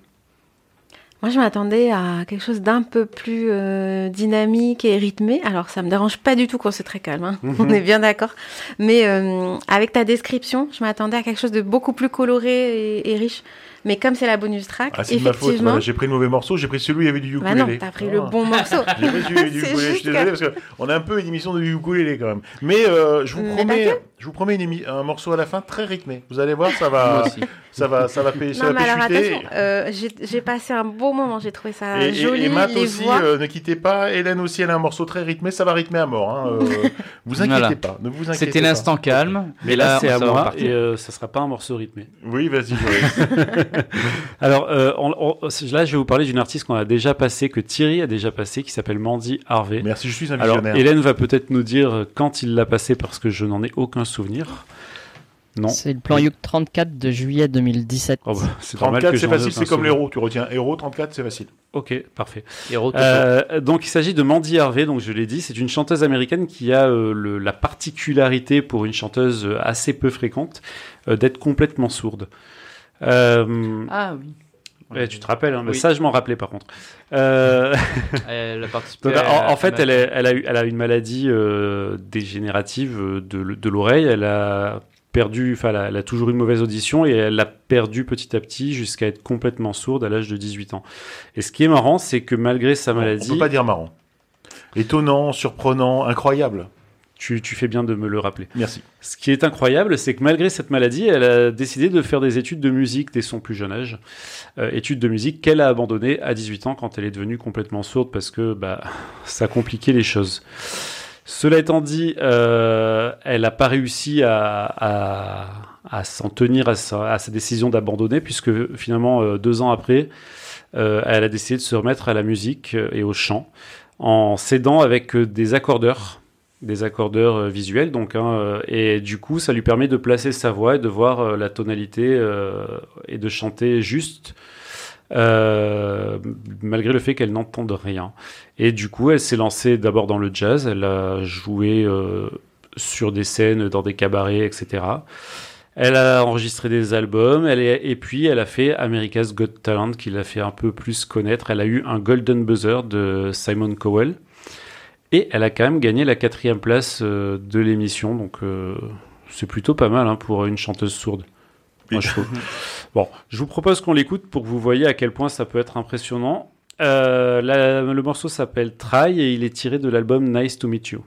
Moi, je m'attendais à quelque chose d'un peu plus euh, dynamique et rythmé. Alors, ça me dérange pas du tout quand c'est très calme. hein. Mhm. <laughs> On est bien d'accord. Mais euh, avec ta description, je m'attendais à quelque chose de beaucoup plus coloré et, et riche. Mais comme c'est la bonus track, Ah, c'est de ma faute. effectivement. voilà, j'ai pris le mauvais morceau, j'ai pris celui où il y avait du Bah ukulélé. non, t'as pris Ah. le bon morceau. J'ai pris celui du <laughs> C'est ukulélé, je suis désolé parce qu'on a un peu une émission de ukulélé quand même. Mais euh, je vous Mais promets. Je vous promets une un morceau à la fin très rythmé. Vous allez voir, ça va, <laughs> ça va, ça va, ça Non, va mais alors attention, euh, j'ai passé un beau moment, j'ai trouvé ça Et, et- joli, et Matt les aussi, voix. euh, ne quittez pas. Hélène aussi, elle a un morceau très rythmé, ça va rythmer à mort. Hein. euh, <laughs> vous inquiétez Voilà. pas, ne vous inquiétez C'était l'instant calme. Mais là, c'est à ça moi et euh, ça sera pas un morceau rythmé. Oui, vas-y. <laughs> Alors euh, on- on- là, je vais vous parler d'une artiste qu'on a déjà passée, que Thierry a déjà passée, qui s'appelle Mandy Harvey. Merci, je suis un Alors visionnaire. Hélène va peut-être nous dire quand il l'a passée parce que je n'en ai aucun souvenir. Non. C'est le plan Youk 34 de juillet 2017. Oh, bah, c'est normal 34, que c'est facile, c'est comme l'héros. Tu retiens héros, 34, c'est facile. Ok, parfait. Héros. Euh, donc il s'agit de Mandy Harvey, donc je l'ai dit, c'est une chanteuse américaine qui a euh, le- la particularité pour une chanteuse euh, assez peu fréquente euh, d'être complètement sourde. Euh, Ah oui. Ouais, tu te rappelles, hein, mais Oui. ça je m'en rappelais par contre. Euh, <laughs> Elle a participé donc, à- en, en fait, elle, est- elle a, eu- elle a une maladie euh, dégénérative euh, de, de l'oreille. Elle a perdu, enfin, elle, a- elle a toujours une mauvaise audition et elle l'a perdu petit à petit jusqu'à être complètement sourde à l'âge de 18 ans. Et ce qui est marrant, c'est que malgré sa On maladie, peut pas dire marrant. Étonnant, surprenant, incroyable. Tu, tu fais bien de me le rappeler. Merci. Ce qui est incroyable, c'est que malgré cette maladie, elle a décidé de faire des études de musique dès son plus jeune âge. Euh, études de musique qu'elle a abandonnées à 18 ans quand elle est devenue complètement sourde parce que bah, <laughs> ça compliquait les choses. Cela étant dit, euh, elle n'a pas réussi à, à, à s'en tenir à sa, à sa décision d'abandonner puisque finalement, euh, deux ans après, euh, elle a décidé de se remettre à la musique euh, et au chant en s'aidant avec euh, des accordeurs des accordeurs euh, visuels donc hein, euh, et du coup ça lui permet de placer sa voix et de voir euh, la tonalité euh, et de chanter juste euh, malgré le fait qu'elle n'entende rien. Et du coup elle s'est lancée d'abord dans le jazz. Elle a joué euh, sur des scènes dans des cabarets etc elle a enregistré des albums. Elle est, et puis elle a fait America's Got Talent qui l'a fait un peu plus connaître. Elle a eu un Golden Buzzer de Simon Cowell et elle a quand même gagné la quatrième place euh, de l'émission, donc euh, c'est plutôt pas mal hein, pour une chanteuse sourde. Moi, je. <laughs> Bon, je vous propose qu'on l'écoute pour que vous voyez à quel point ça peut être impressionnant. Euh, la- le morceau s'appelle Try et il est tiré de l'album Nice to Meet You.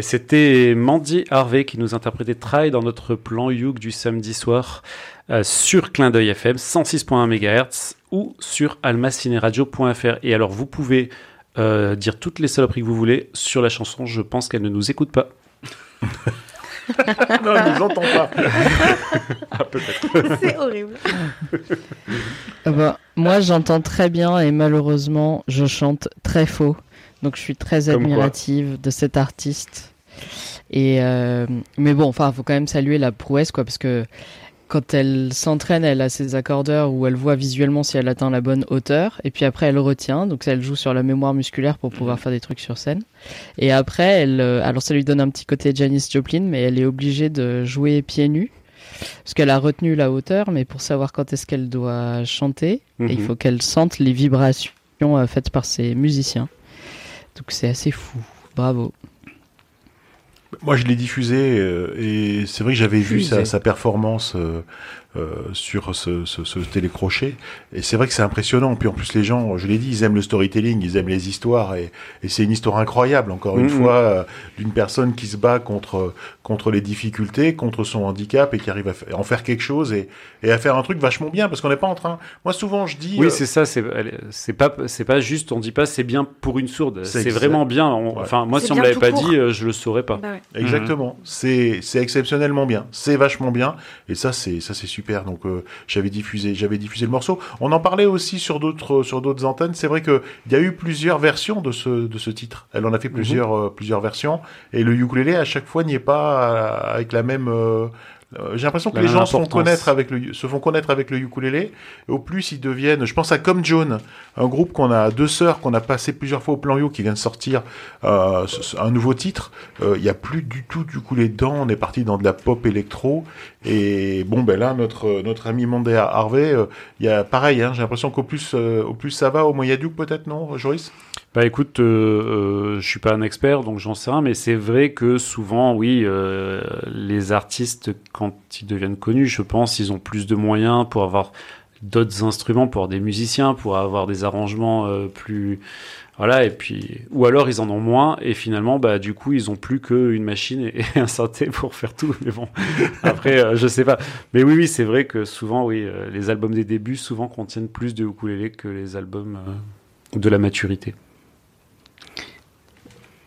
Et c'était Mandy Harvey qui nous interprétait Try dans notre plan Youk du samedi soir euh, sur Clin d'œil FM 106.1 MHz ou sur almacineradio.fr. Et alors vous pouvez euh, dire toutes les saloperies que vous voulez sur la chanson, je pense qu'elle ne nous écoute pas. non, elle nous entend pas. <laughs> Ah, peut-être. <laughs> C'est horrible. Ah bah, moi, j'entends très bien et malheureusement, je chante très faux. Donc, je suis très Comme quoi. admirative de cet artiste. Et euh, mais bon, enfin, faut quand même saluer la prouesse, quoi, parce que quand elle s'entraîne, elle a ses accordeurs où elle voit visuellement si elle atteint la bonne hauteur, et puis après elle retient, donc elle joue sur la mémoire musculaire pour pouvoir faire des trucs sur scène. Et après, elle, euh, alors ça lui donne un petit côté Janis Joplin, mais elle est obligée de jouer pieds nus parce qu'elle a retenu la hauteur, mais pour savoir quand est-ce qu'elle doit chanter, Mhm. il faut qu'elle sente les vibrations euh, faites par ses musiciens. Donc c'est assez fou. Bravo. Moi, je l'ai diffusé euh, et c'est vrai que j'avais vu sa, sa performance euh, sur ce, ce, ce télécrochet et c'est vrai que c'est impressionnant. Puis en plus, les gens, je l'ai dit, ils aiment le storytelling, ils aiment les histoires et, et c'est une histoire incroyable. Encore une Mhm. fois, euh, d'une personne qui se bat contre contre les difficultés, contre son handicap et qui arrive à en faire quelque chose et, et à faire un truc vachement bien parce qu'on n'est pas en train. Moi, souvent, je dis. Oui, euh, c'est ça. C'est pas c'est pas juste. On dit pas c'est bien pour une sourde. C'est vraiment bien. On- Ouais. Enfin, moi, C'est si on me l'avait pas court. dit, euh, je le saurais pas. Bah ouais. Exactement. C'est c'est exceptionnellement bien. C'est vachement bien. Et ça c'est ça c'est super. Donc euh, j'avais diffusé j'avais diffusé le morceau. On en parlait aussi sur d'autres sur d'autres antennes. C'est vrai que il y a eu plusieurs versions de ce de ce titre. Elle en a fait plusieurs euh, plusieurs versions. Et le ukulélé à chaque fois n'y est pas euh, avec la même. euh, euh, J'ai l'impression que La les gens se font connaître avec le se font connaître avec le ukulélé. Et au plus ils deviennent. Je pense à Comme Joan, un groupe qu'on a deux sœurs qu'on a passé plusieurs fois au plan yo qui vient de sortir euh, un nouveau titre. Euh, Il y a plus du tout du ukulélé dedans. On est parti dans de la pop électro. Et bon, ben là, notre notre ami Monday Harvey, euh, il y a pareil. Hein, J'ai l'impression qu'au plus euh, au plus ça va, au moins il y a peut-être non, Joris? Bah écoute, euh, euh, je suis pas un expert, donc j'en sais rien, mais c'est vrai que souvent, oui, euh, les artistes, quand ils deviennent connus, je pense, ils ont plus de moyens pour avoir d'autres instruments, pour avoir des musiciens, pour avoir des arrangements plus... Voilà, et puis... Ou alors ils en ont moins, et finalement, bah du coup, ils ont plus qu'une machine et, et un synthé pour faire tout, mais bon, <laughs> après, euh, je sais pas. Mais oui, oui, c'est vrai que souvent, oui, euh, les albums des débuts, souvent, contiennent plus de ukulélé que les albums euh, de la maturité.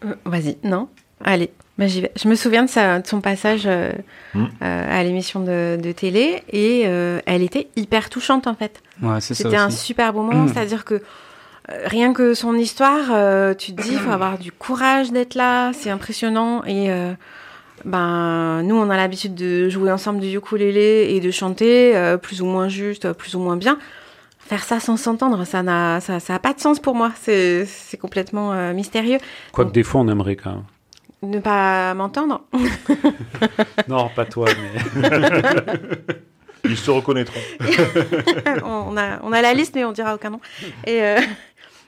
Euh, Vas-y, non? Allez, bah, j'y vais. Je me souviens de, sa- de son passage euh, Mm. euh, à l'émission de, de télé et euh, elle était hyper touchante en fait. Ouais, c'est ça C'était un super beau moment, <clears throat> c'est-à-dire que euh, rien que son histoire, euh, tu te dis, il faut <clears throat> avoir du courage d'être là, c'est impressionnant. Et euh, ben, nous, on a l'habitude de jouer ensemble du ukulélé et de chanter euh, plus ou moins juste, plus ou moins bien. Faire ça sans s'entendre, ça n'a ça, ça a pas de sens pour moi. C'est c'est complètement euh, mystérieux. Quoique des fois, on aimerait quand même. Ne pas m'entendre. <laughs> Non, pas toi, mais. <laughs> Ils se reconnaîtront. <laughs> on, a, on a la liste, mais on dira aucun nom. Et euh,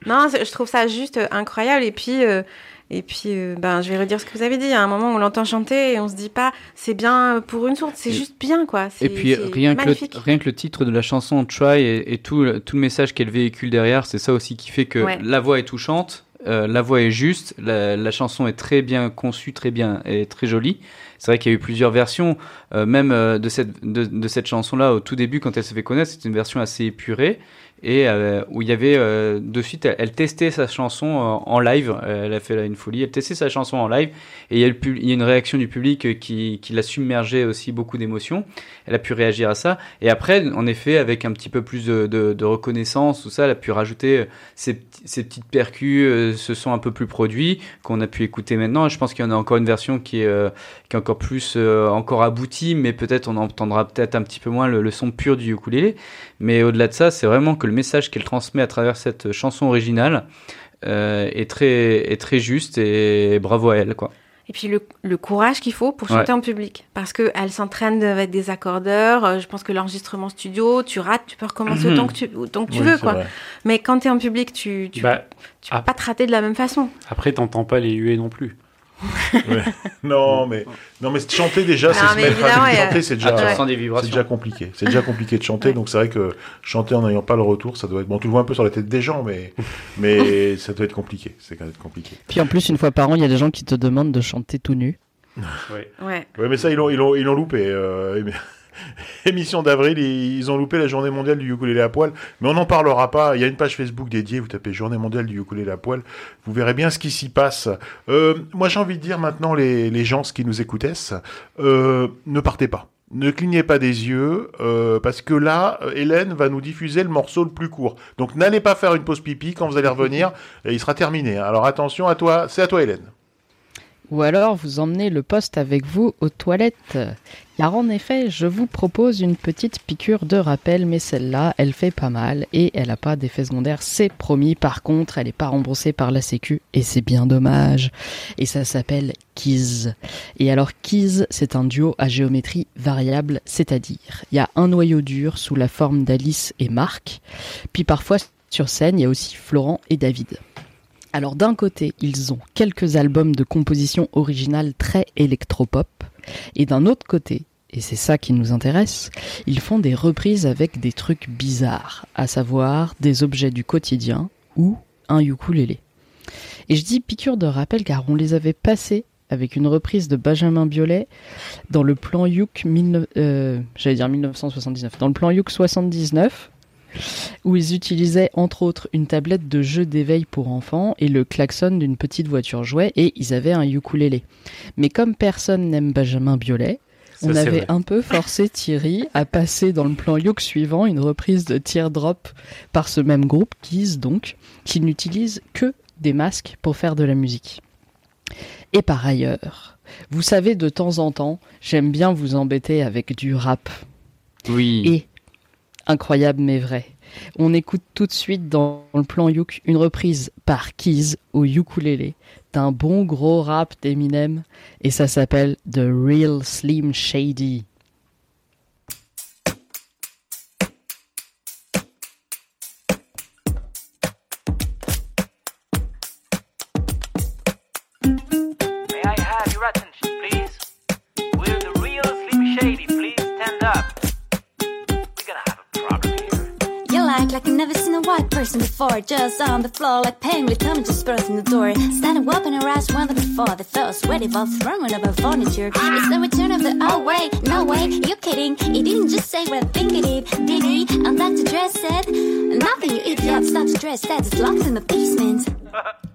non, c'est- je trouve ça juste euh, incroyable. Et puis, euh, et puis euh, ben, je vais redire ce que vous avez dit. À un moment, on l'entend chanter et on se dit pas, c'est bien pour une sourde, c'est juste bien, quoi. C'est- Et puis c'est rien que, le, rien que le titre de la chanson Try et, et tout, le- tout le message qu'elle véhicule derrière, c'est ça aussi qui fait que Ouais. la voix est touchante, euh, la voix est juste, la, la chanson est très bien conçue, très bien et très jolie. C'est vrai qu'il y a eu plusieurs versions, euh, même euh, de cette, de, de cette chanson-là au tout début quand elle se fait connaître, c'était une version assez épurée et euh, où il y avait euh, de suite, elle, testait sa chanson euh, en live, elle a fait là une folie, elle testait sa chanson en live et il y a, une réaction du public qui, qui l'a submergé aussi beaucoup d'émotions. Elle a pu réagir à ça et après, en effet, avec un petit peu plus de, reconnaissance, tout ça, elle a pu rajouter ces, petites percus, ce son un peu plus produit qu'on a pu écouter maintenant. Je pense qu'il y en a encore une version qui est, qui encore plus encore aboutie, mais peut-être on entendra peut-être un petit peu moins le, le son pur du ukulélé. Mais au-delà de ça, c'est vraiment que le message qu'elle transmet à travers cette chanson originale euh, est très est très juste et bravo à elle quoi. Et puis le, le courage qu'il faut pour Ouais. chanter en public. Parce qu'elle s'entraîne avec des accordeurs. euh, Je pense que l'enregistrement studio, tu rates, tu peux recommencer autant que tu, autant que tu Oui, veux, quoi. vrai. Mais quand tu es en public, tu, tu, Bah, tu peux pas te rater de la même façon. après, t'entends pas les huées non plus. Non, mais non, mais chanter déjà, c'est se mettre à chanter, c'est déjà. Ah, C'est déjà compliqué. C'est déjà compliqué de chanter, Ouais. donc c'est vrai que chanter en n'ayant pas le retour, ça doit être bon. Tu le vois un peu sur la tête des gens, mais mais <laughs> ça doit être compliqué. C'est quand même compliqué. Puis en plus, une fois par an, il y a des gens qui te demandent de chanter tout nu. Ouais. Ouais, mais ça ils l'ont ils l'ont ils l'ont loupé. euh, <laughs> Émission d'avril, ils ont loupé la journée mondiale du ukulélé à poil, mais on n'en parlera pas. Il y a une page Facebook dédiée, vous tapez Journée mondiale du ukulélé à poil, vous verrez bien ce qui s'y passe. Euh, moi j'ai envie de dire maintenant les, gens ce qui nous écoutaient, euh, ne partez pas. Ne clignez pas des yeux, euh, parce que là, Hélène va nous diffuser le morceau le plus court. Donc n'allez pas faire une pause pipi quand vous allez revenir, et il sera terminé. Alors attention à toi, c'est à toi Hélène. Ou alors vous emmenez le poste avec vous aux toilettes. Car en effet, je vous propose une petite piqûre de rappel, mais celle-là, elle fait pas mal et elle n'a pas d'effet secondaire, c'est promis. Par contre, elle n'est pas remboursée par la Sécu et c'est bien dommage. Et ça s'appelle Keys. Et alors Keys, c'est un duo à géométrie variable, c'est-à-dire il y a un noyau dur sous la forme d'Alice et Marc, puis parfois sur scène, il y a aussi Florent et David. Alors d'un côté, ils ont quelques albums de composition originale très électropop, et d'un autre côté, et c'est ça qui nous intéresse, ils font des reprises avec des trucs bizarres, à savoir des objets du quotidien ou un ukulélé. Et je dis piqûre de rappel car on les avait passés avec une reprise de Benjamin Biolay dans le plan Youk 19 euh, j'allais dire 1979, dans le plan Youk 79 où ils utilisaient entre autres une tablette de jeu d'éveil pour enfants et le klaxon d'une petite voiture jouet et ils avaient un ukulélé. Mais comme personne n'aime Benjamin Biolay, Ça, on avait un peu forcé Thierry à passer dans le plan Yoke suivant une reprise de Teardrop par ce même groupe, Keys donc, qui n'utilise que des masques pour faire de la musique. Et par ailleurs, vous savez, de temps en temps, j'aime bien vous embêter avec du rap. Oui. Et, incroyable mais vrai, on écoute tout de suite dans le plan Youk une reprise par Keys au ukulélé d'un bon gros rap d'Eminem et ça s'appelle The Real Slim Shady. Before. Just on the floor like pain with tongue just burst in the door. Standing up in her eyes one before. They felt sweaty balls thrown over furniture. It's the return of the oh wait, no way, you kidding. He didn't just say what I think it did, did he? I'm back to dress said. Nothing, you idiot, stop to dress that. It's locked in the basement. <laughs>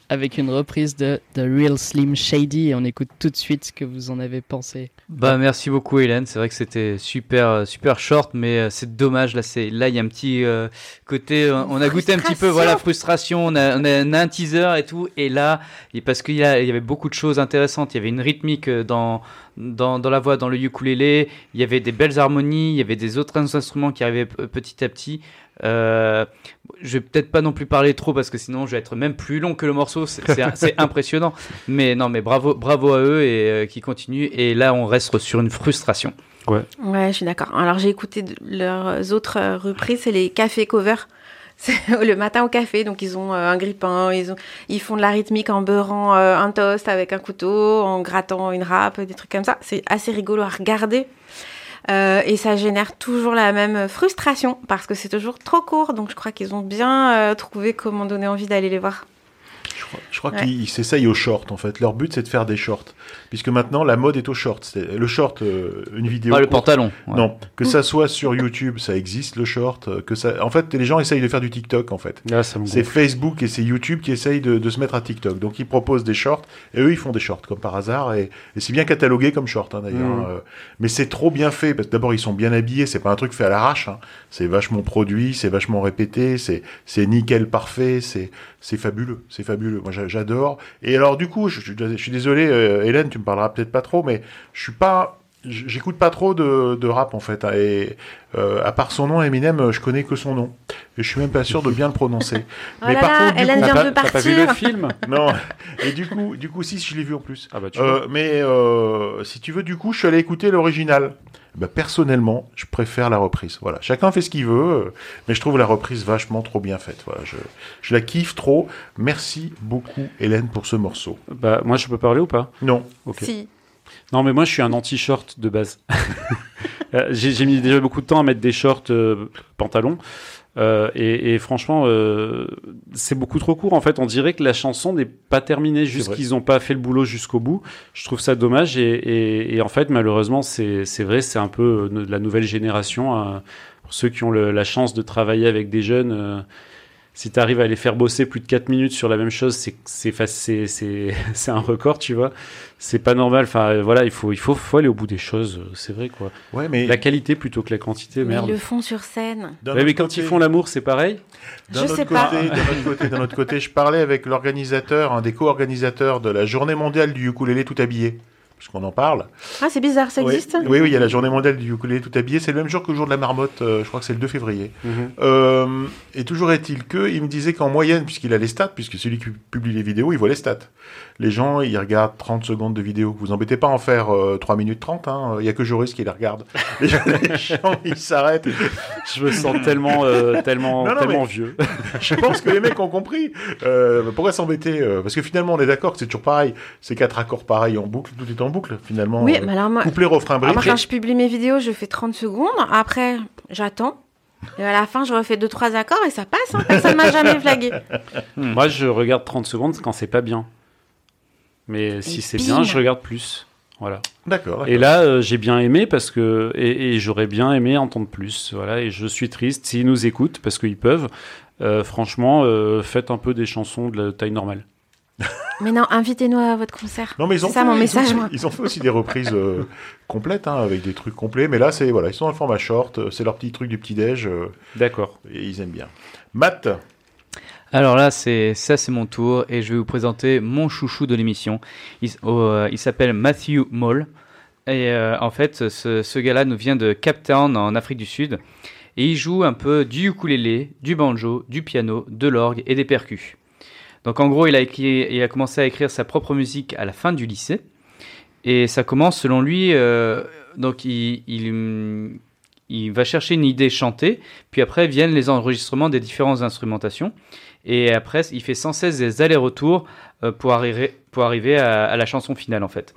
avec une reprise de The Real Slim Shady. Et on écoute tout de suite ce que vous en avez pensé. Bah merci beaucoup Hélène, c'est vrai que c'était super euh, super short mais euh, c'est dommage. Là c'est là il y a un petit euh, côté on a goûté un petit peu voilà frustration, on a, on a, on a un teaser et tout. Et là parce qu'il y, avait beaucoup de choses intéressantes, il y avait une rythmique dans dans, dans la voix, dans le ukulélé, il y avait des belles harmonies, il y avait des autres instruments qui arrivaient petit à petit. Euh, je vais peut-être pas non plus parler trop parce que sinon je vais être même plus long que le morceau. C'est <laughs> impressionnant. Mais non, mais bravo, bravo à eux et euh, qui continuent. Et là, on reste sur une frustration. Ouais, je suis d'accord. Alors j'ai écouté leurs autres euh, reprises, c'est les cafés covers. <laughs> C'est le matin au café, donc ils ont euh, un grippin, ils, ont, ils font de la rythmique en beurrant euh, un toast avec un couteau, en grattant une râpe, des trucs comme ça. C'est assez rigolo à regarder. Euh, et ça génère toujours la même frustration parce que c'est toujours trop court. Donc je crois qu'ils ont bien euh, trouvé comment donner envie d'aller les voir. Je crois, je crois Ouais. qu'ils s'essayent aux shorts en fait. Leur but c'est de faire des shorts. Puisque maintenant la mode est aux shorts. C'est- Le short, euh, une vidéo. Pas le pantalon. ouais. Non, que ça soit sur YouTube, ça existe le short. euh, Que ça, en fait, les gens essayent de faire du TikTok en fait. Me C'est. Facebook et c'est YouTube qui essayent de, de se mettre à TikTok. Donc ils proposent des shorts et eux ils font des shorts comme par hasard et, et c'est bien catalogué comme short hein, d'ailleurs. Mhm. Euh, mais c'est trop bien fait parce que d'abord ils sont bien habillés. C'est pas un truc fait à l'arrache. hein. C'est vachement produit, c'est vachement répété, c'est c'est nickel parfait. C'est c'est fabuleux, c'est fabuleux. Moi j'a- j'adore. Et alors du coup, je, je- je suis désolé, euh, Hélène, tu me parleras peut-être pas trop, mais je suis pas J'écoute pas trop de, de rap en fait, hein, et euh, à part son nom Eminem, euh, je connais que son nom, et je suis même pas sûr de bien le prononcer. <laughs> Oh là là, du Hélène coup- vient de pas vu partir. le film? Non, et du coup, du coup, si, je l'ai vu en plus. Ah bah tu Euh, vois. mais euh, si tu veux, du coup, je suis allé écouter l'original. Bah, personnellement, je préfère la reprise. Voilà, chacun fait ce qu'il veut, euh, mais je trouve la reprise vachement trop bien faite. Voilà, je, je la kiffe trop. Merci beaucoup, Hélène, pour ce morceau. Bah, moi, je peux parler ou pas? Non, Ok. Si. Non, mais moi, je suis un anti-short de base. <laughs> Euh, J'ai j'ai mis déjà beaucoup de temps à mettre des shorts euh, pantalons. Euh, et, et franchement, euh, c'est beaucoup trop court. En fait, on dirait que la chanson n'est pas terminée, juste qu'ils n'ont pas fait le boulot jusqu'au bout. Je trouve ça dommage. Et, et- et en fait, malheureusement, c'est vrai, c'est un peu euh, la nouvelle génération. euh, pour ceux qui ont le- la chance de travailler avec des jeunes, euh, si tu arrives à les faire bosser plus de 4 minutes sur la même chose, c'est c'est fa- c'est c'est <laughs> c'est un record, tu vois. C'est pas normal. Enfin, euh, voilà, il faut il faut, faut aller au bout des choses. euh, C'est vrai, quoi. Ouais, mais La qualité plutôt que la quantité, Mais merde. ils le font sur scène. Ouais, mais quand côté- ils font l'amour, c'est pareil. D'un Je autre sais côté, pas. D'un autre côté, d'un autre côté, je parlais avec l'organisateur, un des co-organisateurs de la journée mondiale du ukulélé tout habillé. Puisqu'on en parle. Ah, c'est bizarre, ça Oui. existe? Oui, oui, il y a la journée mondiale du ukulélé tout habillé. C'est le même jour que le jour de la marmotte. euh, je crois que c'est le 2 février. Euh, et toujours est-il que, il me disait qu'en moyenne, puisqu'il a les stats, puisque celui qui publie les vidéos, il voit les stats. Les gens, ils regardent 30 secondes de vidéo. Vous embêtez pas à en faire euh, 3 minutes 30, hein. Il y a que Joris qui les regarde. <laughs> Les gens, ils s'arrêtent. Je me sens tellement, euh, tellement, Non, non, tellement mais- vieux. <laughs> Je pense que les mecs ont compris. Euh, pourquoi s'embêter Parce que finalement, on est d'accord que c'est toujours pareil. C'est quatre accords pareils en boucle, tout est en boucle, finalement. Oui, Euh, mais alors moi, Couplet, refrain, bridge. moi, quand je publie mes vidéos, je fais 30 secondes. Après, j'attends. Et à la fin, je refais 2-3 accords et ça passe. hein. Personne m'a jamais flagué. <laughs> Moi, je regarde 30 secondes quand c'est pas bien. Mais si c'est bien, je regarde plus. Voilà. D'accord. d'accord. Et là, euh, j'ai bien aimé parce que et, et j'aurais bien aimé entendre plus. Voilà. Et je suis triste s'ils nous écoutent parce qu'ils peuvent. euh, franchement, euh, faites un peu des chansons de la taille normale. Mais non, invitez-nous à votre concert. Non, mais ils ont C'est ça fait, mon ils ont message, fait- moi. Ils ont fait aussi des reprises euh, complètes, hein, avec des trucs complets. Mais là, c'est voilà, ils sont dans le format short. euh, C'est leur petit truc du petit déj euh, D'accord. et ils aiment bien. Matt, Alors là, c'est ça, c'est mon tour et je vais vous présenter mon chouchou de l'émission. Il, euh, s'appelle Matthew Moll et euh, en fait, ce, ce gars-là nous vient de Cape Town en Afrique du Sud et il joue un peu du ukulélé, du banjo, du piano, de l'orgue et des percus. Donc en gros, il a, écrit, il a commencé à écrire sa propre musique à la fin du lycée et ça commence selon lui. euh, donc il, il, il va chercher une idée chantée, puis après viennent les enregistrements des différentes instrumentations. Et après, il fait sans cesse des allers-retours euh, pour, arriver, pour arriver à, à la chanson finale, en fait.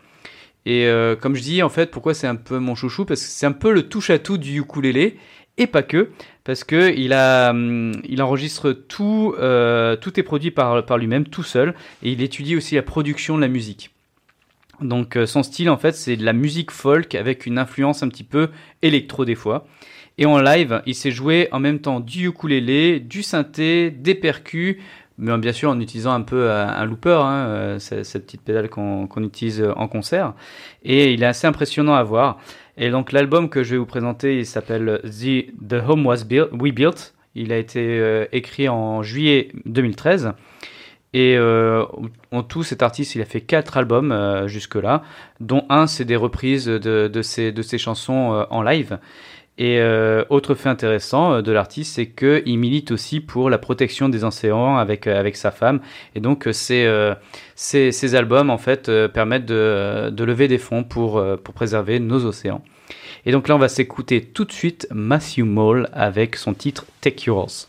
Et euh, comme je dis, en fait, pourquoi c'est un peu mon chouchou? Parce que c'est un peu le touche-à-tout du ukulélé, et pas que, parce que il, a, hum, il enregistre tout, euh, tout est produit par, lui-même, tout seul, et il étudie aussi la production de la musique. Donc euh, son style, en fait, c'est de la musique folk avec une influence un petit peu électro des fois. Et en live, il s'est joué en même temps du ukulélé, du synthé, des percus, mais bien sûr en utilisant un peu euh, un looper, hein, euh, cette petite pédale qu'on utilise euh, en concert. Et il est assez impressionnant à voir. Et donc l'album que je vais vous présenter, il s'appelle The, The Home Was Built, We Built. Il a été euh, écrit en juillet 2013. Et euh, en tout, cet artiste, il a fait quatre albums euh, jusque-là, dont un, c'est des reprises de, de, ses, chansons en live. Et euh, autre fait intéressant euh, de l'artiste, c'est qu'il milite aussi pour la protection des océans avec, euh, avec sa femme. Et donc, euh, ces, euh, ces, albums, en fait, permettent de, de lever des fonds pour, pour préserver nos océans. Et donc là, on va s'écouter tout de suite Matthew Mole avec son titre Take Yours.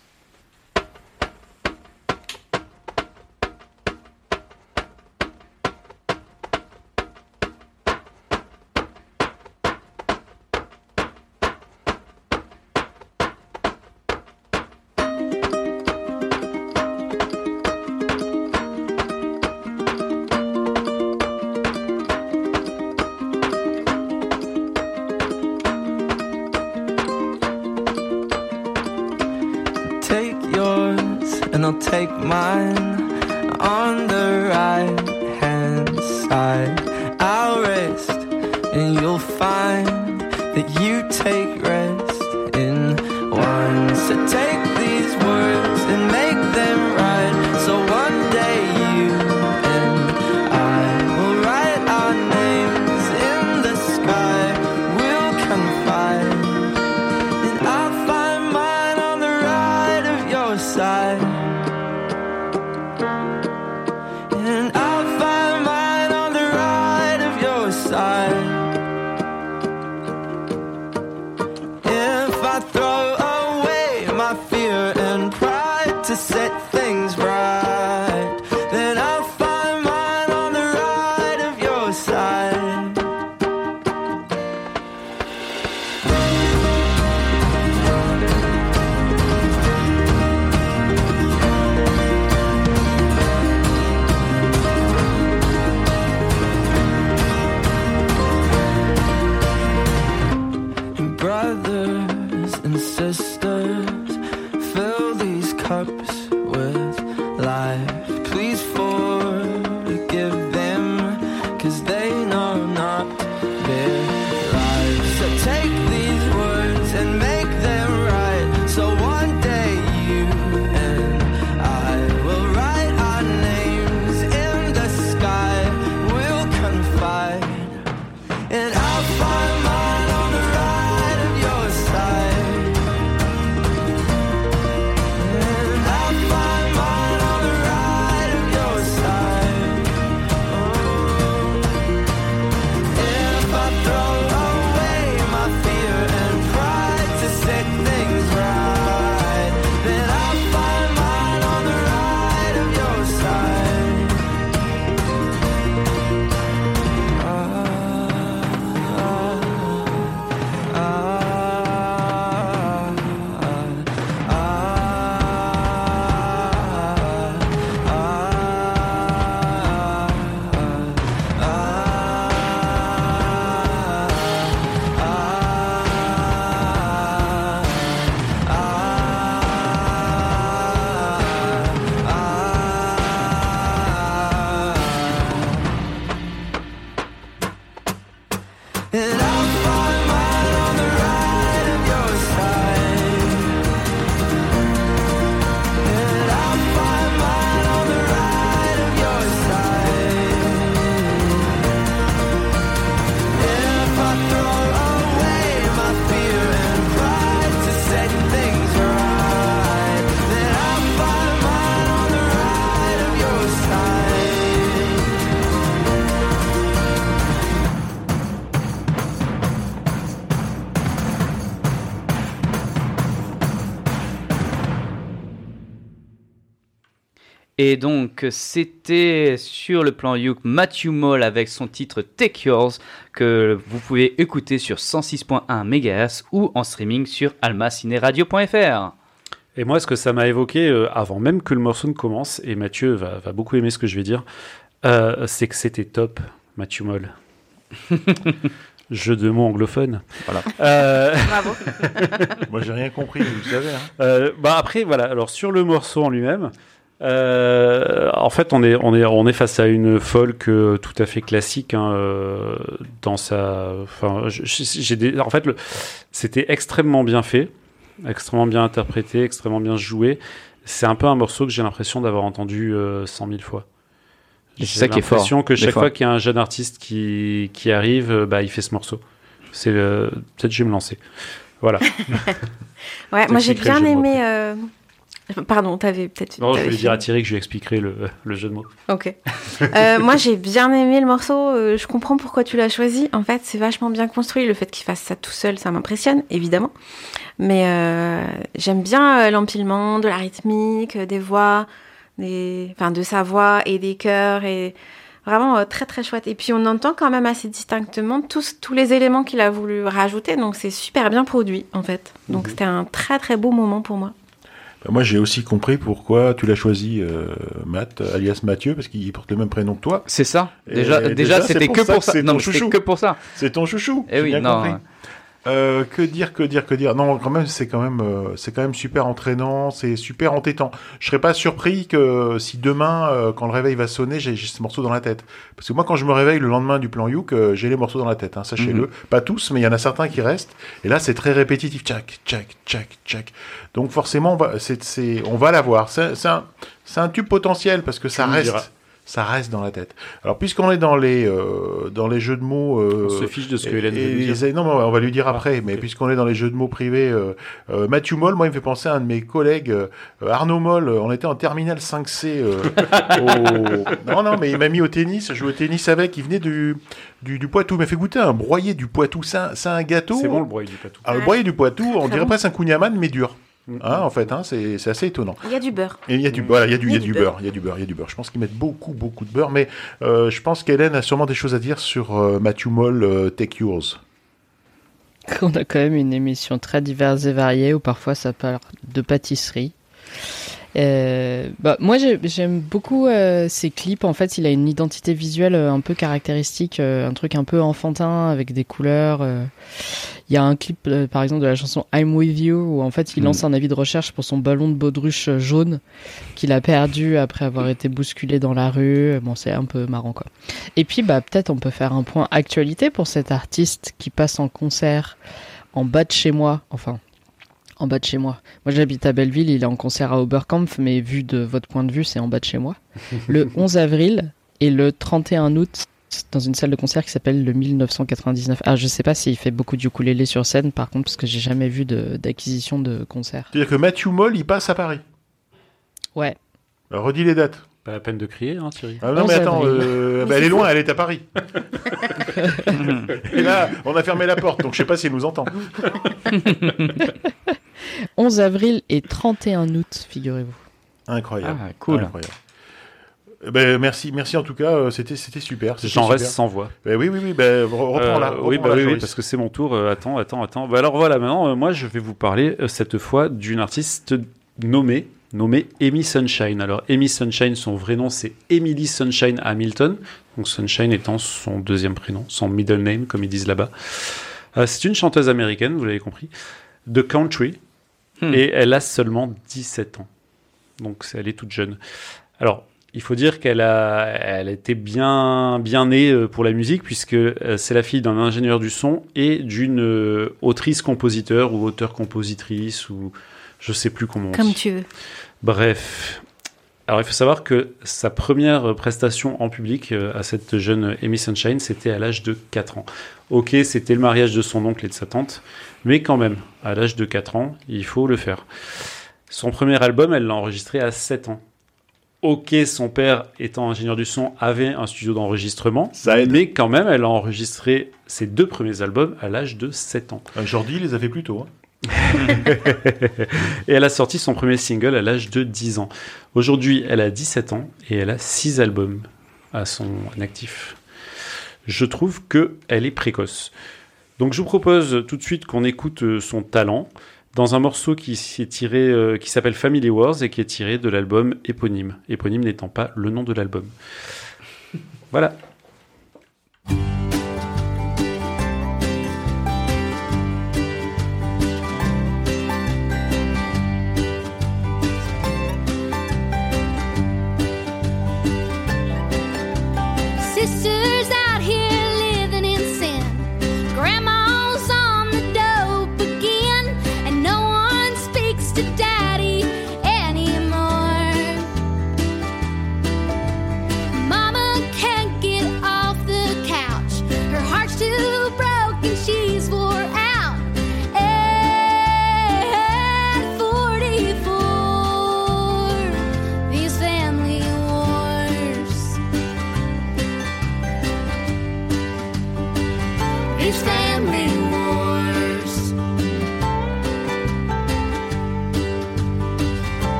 Et donc, c'était sur le plan Youk Matthew Moll avec son titre Take Yours que vous pouvez écouter sur 106.1 MHz ou en streaming sur almacineradio.fr. Et moi, ce que ça m'a évoqué euh, avant même que le morceau ne commence, et Mathieu va, va beaucoup aimer ce que je vais dire, euh, c'est que c'était top, Mathieu Moll. <laughs> Jeu de mots anglophone. Voilà. Euh, Bravo. <laughs> Moi, j'ai rien compris, vous le savez. hein. Euh, bah après voilà alors sur le morceau en lui-même euh, en fait on est on est on est face à une folk euh, tout à fait classique hein, euh, dans sa enfin j'ai des en fait le c'était extrêmement bien fait extrêmement bien interprété extrêmement bien joué. C'est un peu un morceau que j'ai l'impression d'avoir entendu euh, 100 000 fois. J'ai c'est ça qui est fort, l'impression que chaque fois. fois qu'il y a un jeune artiste qui qui arrive bah il fait ce morceau. C'est euh, peut-être je vais me lancer. Voilà. <laughs> Ouais, moi j'ai bien aimé. <laughs> Pardon, t'avais peut-être. non je vais dire à. Thierry que je lui expliquerai le, le jeu de mots Ok. Euh, moi, j'ai bien aimé le morceau. euh, je comprends pourquoi tu l'as choisi. En fait, c'est vachement bien construit. Le fait qu'il fasse ça tout seul, ça m'impressionne, évidemment. Mais euh, j'aime bien l'empilement de la rythmique, des voix, des... Enfin, de sa voix et des chœurs. Et vraiment très, très chouette. Et puis, on entend quand même assez distinctement tous, tous les éléments qu'il a voulu rajouter. Donc, c'est super bien produit, en fait. Donc, Mhm. c'était un très, très beau moment pour moi. Moi, j'ai aussi compris pourquoi tu l'as choisi, euh, Matt, alias Mathieu, parce qu'il porte le même prénom que toi. C'est ça. Et Déjà, déjà, c'était que pour ça. c'est Non, c'était chouchou. que pour ça. C'est ton chouchou. Eh j'ai oui, bien non. compris. Euh, que dire, que dire, que dire Non, quand même, c'est quand même, euh, c'est quand même super entraînant, c'est super entêtant. Je serais pas surpris que si demain, euh, quand le réveil va sonner, j'ai ce morceau dans la tête. Parce que moi, quand je me réveille le lendemain du plan Youk, euh, j'ai les morceaux dans la tête. Hein, Sachez-le, Mhm. pas tous, mais il y en a certains qui restent. Et là, c'est très répétitif. Tchac, tchac, tchac, tchac. Donc forcément, on va, c'est, on va l'avoir. C'est, c'est un, c'est un tube potentiel parce que ça reste. Ça reste dans la tête. Alors, puisqu'on est dans les, euh, dans les jeux de mots, euh, On se fiche de ce que et- Hélène veut et dire. les- Non, mais on va lui dire après. Mais puisqu'on est dans les jeux de mots privés, euh, euh, Matthew Moll, moi, il me fait penser à un de mes collègues, euh, Arnaud Moll. On était en terminale 5C. euh, au- <laughs> Non, non, mais il m'a mis au tennis. Je jouais au tennis avec. Il venait du, du, du Poitou. Il m'a fait goûter un broyé du Poitou. C'est un, gâteau. C'est bon le broyer du patou. Ah, le broyé du Poitou, on Très dirait presque un kouign-amann, mais dur. Hein, en fait, hein, c'est assez étonnant. Il y a du beurre. Il y a du, voilà, il y a du, il y a du beurre, il y a du beurre, il y a du beurre. Je pense qu'ils mettent beaucoup, beaucoup de beurre, mais euh, je pense qu'Hélène a sûrement des choses à dire sur euh, Matthew Moll, euh, Take Yours. <laughs> On a quand même une émission très diverse et variée où parfois ça parle de pâtisserie. Euh, bah, moi j'ai- j'aime beaucoup euh, ses clips. En fait, il a une identité visuelle euh, un peu caractéristique, euh, un truc un peu enfantin avec des couleurs. euh. Il y a un clip euh, par exemple de la chanson I'm With You où en fait il Mm. lance un avis de recherche pour son ballon de baudruche jaune qu'il a perdu après avoir été bousculé dans la rue. Bon, c'est un peu marrant quoi. Et puis bah peut-être on peut faire un point actualité pour cet artiste qui passe en concert en bas de chez moi, enfin en bas de chez moi. Moi j'habite à Belleville, il est en concert à Oberkampf, mais vu de votre point de vue, c'est en bas de chez moi. <laughs> Le 11 avril et le 31 août dans une salle de concert qui s'appelle le 1999. Ah, je sais pas s'il fait beaucoup de ukulélé sur scène, par contre, parce que j'ai jamais vu de- d'acquisition de, concert. C'est-à-dire que Matthew Moll, il passe à Paris. Ouais. Alors, redis les dates. Pas la peine de crier, hein, Thierry. Ah, non, 11 mais attends, euh, bah, elle est loin, elle est à Paris. <laughs> Et là, on a fermé la porte, donc je sais pas si elle nous entend. <laughs> 11 avril et 31 août, figurez-vous. Incroyable. Ah, cool. Incroyable. Eh Ben, merci, merci en tout cas, euh, c'était c'était super. c'était J'en super. reste sans voix. Ben oui, oui, oui, ben, re- reprends là. Euh, oui, bah oui, oui, parce que c'est mon tour. Euh, attends, attends, attends. Bah alors voilà, maintenant, euh, moi, je vais vous parler euh, cette fois d'une artiste nommée, nommée Amy Sunshine. Alors, Amy Sunshine, son vrai nom, c'est Emily Sunshine Hamilton. Donc, Sunshine étant son deuxième prénom, son middle name, comme ils disent là-bas. Euh, c'est une chanteuse américaine, vous l'avez compris, de country, Hmm. et elle a seulement 17 ans. Donc, elle est toute jeune. Alors, il faut dire qu'elle a, elle était bien, bien née euh, pour la musique puisque euh, c'est la fille d'un ingénieur du son et d'une euh, autrice-compositeur ou auteur-compositrice ou je sais plus comment on Comme dit. tu veux. Bref. Alors, il faut savoir que sa première prestation en public euh, à cette jeune Amy Sunshine, c'était à l'âge de 4 ans. Ok, c'était le mariage de son oncle et de sa tante, mais quand même, à l'âge de 4 ans, il faut le faire. Son premier album, elle l'a enregistré à 7 ans. Ok, son père, étant ingénieur du son, avait un studio d'enregistrement, mais quand même, elle a enregistré ses deux premiers albums à l'âge de 7 ans. Euh, Jordi les avait plus tôt. hein. <laughs> et elle a sorti son premier single à l'âge de 10 ans. Aujourd'hui, elle a 17 ans et elle a 6 albums à son actif. Je trouve que elle est précoce. Donc je vous propose tout de suite qu'on écoute euh, son talent dans un morceau qui, euh, qui s'appelle Family Wars et qui est tiré de l'album éponyme. Éponyme n'étant pas le nom de l'album. Voilà.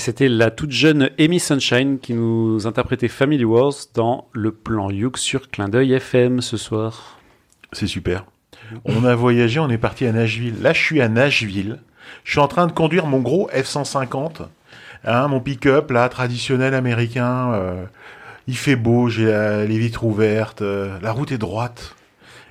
C'était la toute jeune Amy Sunshine qui nous interprétait Family Wars dans le plan Youk sur Clin d'œil FM ce soir. C'est super. On a voyagé, on est parti à Nashville. Là, je suis à Nashville. Je suis en train de conduire mon gros F-150, hein, mon pick-up, là, traditionnel américain. euh, il fait beau, j'ai les vitres ouvertes, euh, la route est droite.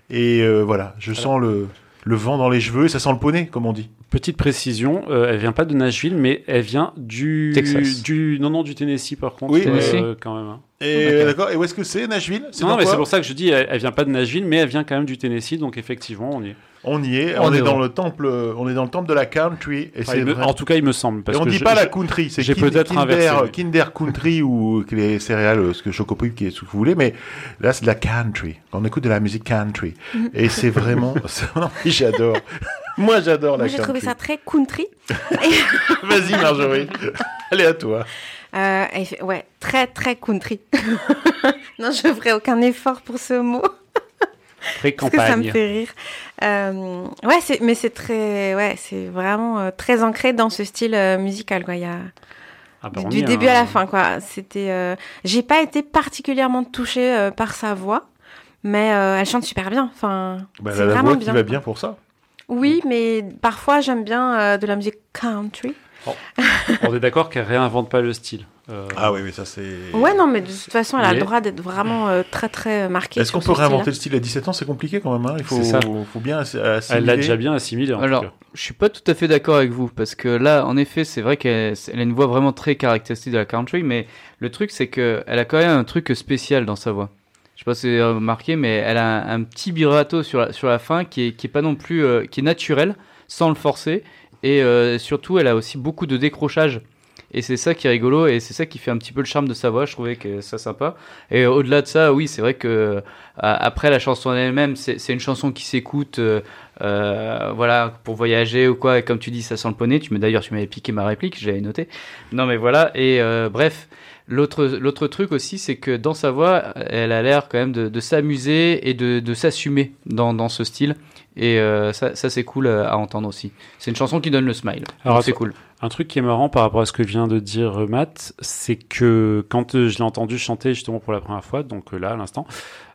Et euh, voilà, je sens le, le vent dans les cheveux et ça sent le poney, comme on dit. Petite précision, euh, elle vient pas de Nashville, mais elle vient du Texas. du non non du Tennessee par contre. Oui, Tennessee. euh, quand même. hein. Et D'accord. d'accord. Et où est-ce que c'est Nashville? C'est Non, mais c'est pour ça que je dis, elle, elle vient pas de Nashville, mais elle vient quand même du Tennessee, donc effectivement, on y est. On y est, On on, est est dans le temple, on est dans le temple de la country. Et Enfin, c'est il me- vrai- en tout cas, il me semble. Et on que dit je- pas la country, c'est j'ai Kin- peut-être Kinder. Kinder Country ou les céréales, ce que Chocopop, qui est ce que vous voulez, mais là c'est de la country. On écoute de la musique country. Et c'est vraiment, <laughs> j'adore. <laughs> Moi j'adore la Moi, j'ai country. trouvé ça très country. <laughs> Vas-y Marjorie, allez à toi. Euh, ouais, très, très country. non, je ferai aucun effort pour ce mot. Très Parce que ça me campagne. fait rire. Euh, ouais, c'est, mais c'est très, ouais, c'est vraiment euh, très ancré dans ce style euh, musical, quoi. Il y a Ah bah, du, début à la fin, quoi. C'était, j'ai pas été particulièrement touchée par sa voix, mais elle chante super bien. Enfin, Bah, c'est elle a la vraiment voix bien. qui va bien pour ça. Oui, mais parfois j'aime bien de la musique country. On est d'accord qu'elle réinvente pas le style. Euh, Ah oui, mais ça c'est. Ouais, non, mais de toute façon, elle a Mais- le droit d'être vraiment euh, très, très marquée. Est-ce qu'on peut réinventer le style à 17 ans? C'est compliqué quand même. Hein. Il faut, C'est ça. faut bien assi- assimiler. Elle l'a déjà bien assimilé. En Alors, tout cas. je suis pas tout à fait d'accord avec vous parce que là, en effet, c'est vrai qu'elle elle a une voix vraiment très caractéristique de la country, mais le truc, c'est que elle a quand même un truc spécial dans sa voix. Je sais pas si vous avez remarqué, mais elle a un, un petit vibrato sur la, sur la fin qui est, qui est pas non plus, euh, qui est naturel, sans le forcer, et euh, surtout, elle a aussi beaucoup de décrochage. Et c'est ça qui est rigolo, et c'est ça qui fait un petit peu le charme de sa voix. Je trouvais que ça sympa. Et au-delà de ça, oui, c'est vrai que euh, après la chanson elle-même, c'est une chanson qui s'écoute. euh, euh, voilà, pour voyager ou quoi. Et comme tu dis, ça sent le poney. Tu d'ailleurs, tu m'avais piqué ma réplique, j'avais noté. Non, mais voilà. Et euh, bref, l'autre truc aussi, c'est que dans sa voix, elle a l'air quand même de, s'amuser et de, s'assumer dans ce style. Et euh, ça, ça c'est cool à entendre aussi. C'est une chanson qui donne le smile. Alors, c'est cool. Un truc qui est marrant par rapport à ce que vient de dire euh, Matt, c'est que quand euh, je l'ai entendu chanter justement pour la première fois, donc euh, là à l'instant,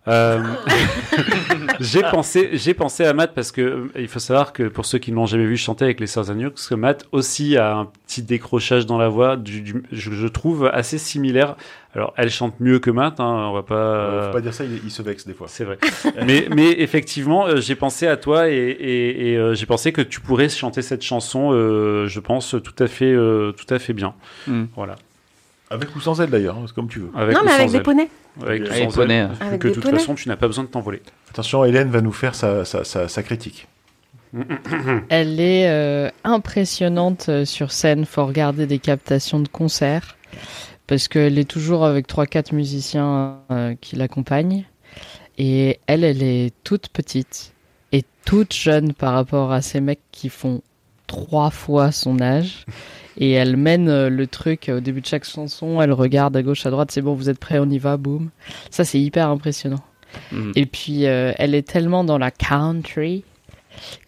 euh, <laughs> <laughs> j'ai pensé, j'ai pensé à Matt parce que euh, il faut savoir que pour ceux qui ne l'ont jamais vu chanter avec les Sœurs Agneaux, que Matt aussi a un petit décrochage dans la voix, du, du- je, je trouve assez similaire. Alors elle chante mieux que Matt, hein, on va pas. Euh, Faut pas dire ça, il, il se vexe des fois. C'est vrai. <laughs> mais, mais effectivement, euh, j'ai pensé à toi et, et, et, euh, j'ai pensé que tu pourrais chanter cette chanson, euh, je pense, tout à fait, euh, tout à fait bien. Mm. Voilà. Avec ou sans elle d'ailleurs, hein, c'est comme tu veux. Avec Non, ou mais avec sans des poneys. Avec ou Avec sans poney, elle, hein. vu Avec que de des toute poneys. façon, tu n'as pas besoin de t'envoler. Attention, Hélène va nous faire sa, sa, sa, sa critique. <coughs> Elle est euh, impressionnante euh, sur scène. Faut regarder des captations de concerts parce qu'elle est toujours avec trois quatre musiciens euh, qui l'accompagnent. Et elle, elle est toute petite et toute jeune par rapport à ces mecs qui font trois fois son âge. <laughs> Et elle mène euh, le truc au début de chaque chanson. Elle regarde à gauche, à droite. C'est bon, vous êtes prêts, on y va, boum. Ça, c'est hyper impressionnant. Mm. Et puis, euh, elle est tellement dans la country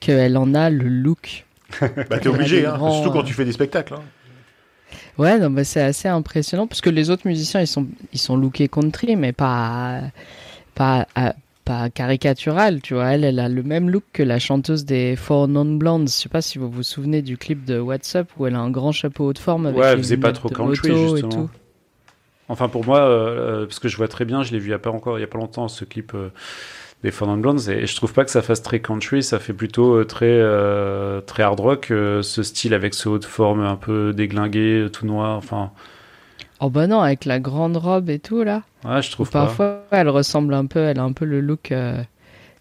qu'elle en a le look. <laughs> Bah t'es obligé, hein, grands, surtout quand euh, tu fais des spectacles. hein. Ouais, non, bah, c'est assez impressionnant parce que les autres musiciens, ils sont, ils sont lookés country, mais pas, pas, à- pas caricatural, tu vois. Elle, elle a le même look que la chanteuse des Four Non Blondes. Je sais pas si vous vous souvenez du clip de What's Up où elle a un grand chapeau haut de forme avec Ouais, elle faisait pas trop country, moto et justement. tout. Enfin, pour moi, euh, euh, parce que je vois très bien, je l'ai vu il y a pas encore, il y a pas longtemps, ce clip euh, des Four Non Blondes, et je trouve pas que ça fasse très country, ça fait plutôt euh, très, euh, très hard rock, euh, ce style avec ce haut de forme un peu déglingué, tout noir, enfin, Oh bah non, avec la grande robe et tout là. ouais, je trouve Ou pas. parfois, elle ressemble un peu, elle a un peu le look euh,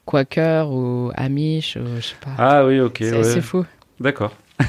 Quaker ou Amish, ou je sais pas. Ah oui, ok, c'est ouais. c'est fou. D'accord. <laughs>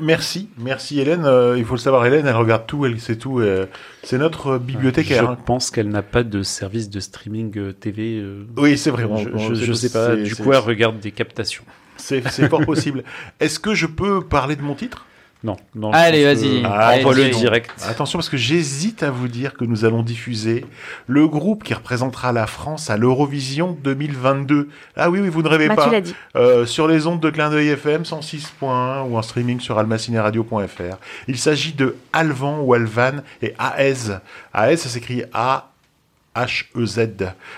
Merci, merci Hélène. Euh, il faut le savoir, Hélène, elle regarde tout, elle sait tout. euh, c'est notre euh, bibliothécaire. Je hein. pense qu'elle n'a pas de service de streaming euh, TV. Oui, c'est vrai. je, je sais pas. Du coup, elle regarde des captations. C'est fort possible. <laughs> Est-ce que je peux parler de mon titre? Non. non Allez, vas-y. que- Ah, donc. direct. Attention parce que j'hésite à vous dire que nous allons diffuser le groupe qui représentera la France à l'Eurovision 2022. Ah oui, oui, vous ne rêvez Bah, pas. tu dit. Euh, sur les ondes de Clin d'œil FM 106.1 ou en streaming sur almacineradio.fr. Il s'agit de Alvan ou Alvan et Aez. Aez, ça s'écrit A. H-E-Z,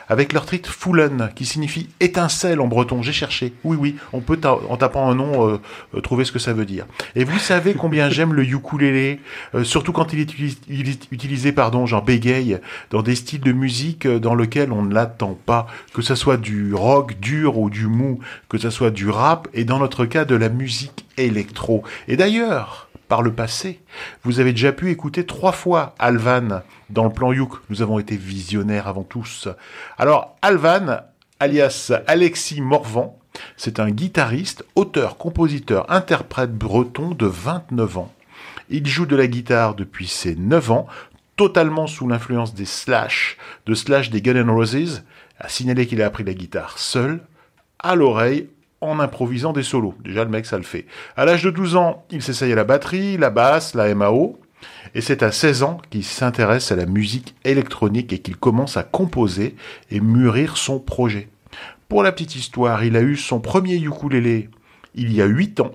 avec leur titre Foulen, qui signifie étincelle en breton. J'ai cherché. Oui, oui, on peut, en tapant un nom, euh, euh, trouver ce que ça veut dire. Et vous savez combien <laughs> j'aime le ukulélé, euh, surtout quand il est, utilis- il est utilisé, pardon, genre bégaye, dans des styles de musique euh, dans lesquels on ne l'attend pas, que ce soit du rock dur ou du mou, que ce soit du rap, et dans notre cas de la musique électro. Et d'ailleurs, par le passé, vous avez déjà pu écouter trois fois Alvan dans le plan Youk. Nous avons été visionnaires avant tous. Alors, Alvan alias Alexis Morvan. C'est un guitariste, auteur, compositeur, interprète breton de 29 ans. Il joue de la guitare depuis ses 9 ans, totalement sous l'influence des Slash, de Slash des Guns N' Roses. À signaler qu'il a appris la guitare seul, à l'oreille, en improvisant des solos. Déjà, le mec, ça le fait. À l'âge de 12 ans, il s'essaye à la batterie, la basse, la MAO. Et c'est à 16 ans qu'il s'intéresse à la musique électronique et qu'il commence à composer et mûrir son projet. Pour la petite histoire, il a eu son premier ukulélé il y a 8 ans.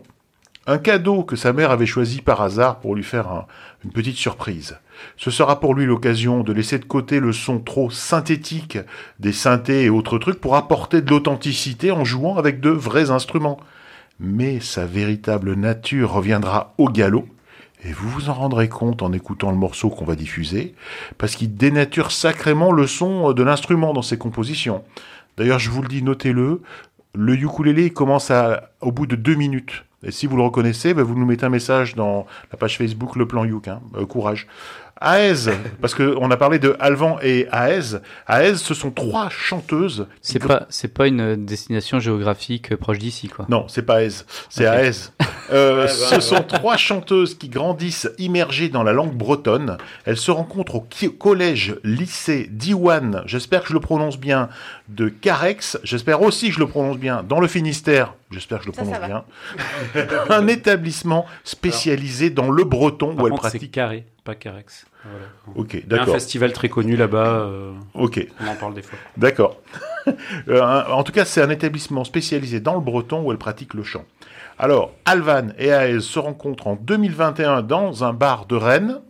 Un cadeau que sa mère avait choisi par hasard pour lui faire un- une petite surprise. Ce sera pour lui l'occasion de laisser de côté le son trop synthétique des synthés et autres trucs pour apporter de l'authenticité en jouant avec de vrais instruments. Mais sa véritable nature reviendra au galop et vous vous en rendrez compte en écoutant le morceau qu'on va diffuser, parce qu'il dénature sacrément le son de l'instrument dans ses compositions. D'ailleurs, je vous le dis, notez-le, le ukulélé commence au bout de deux minutes. Et si vous le reconnaissez, ben, vous nous mettez un message dans la page Facebook Le Plan Yuk. Hein. Euh, courage. Aez, <laughs> parce qu'on a parlé de Alvan et Aez. Aez, ce sont trois chanteuses. C'est pas, c'est pas une destination géographique proche d'ici, quoi. non, c'est pas Aez, c'est. Aez. Euh, <laughs> ce sont trois chanteuses qui grandissent immergées dans la langue bretonne. Elles se rencontrent au collège lycée Diwan, j'espère que je le prononce bien, de Carex, j'espère aussi que je le prononce bien, dans le Finistère, j'espère que je le Ça, ça prononce bien. <laughs> Un établissement spécialisé dans le breton Par où contre, c'est pratiquent. carré, pas Carex. Voilà. Ok, a un d'accord. festival très connu là-bas. euh, Ok. on en parle des fois. D'accord. <laughs> Euh, en tout cas, c'est un établissement spécialisé dans le breton où elle pratique le chant. Alors, Alvan et Aez se rencontrent en 2021 dans un bar de Rennes.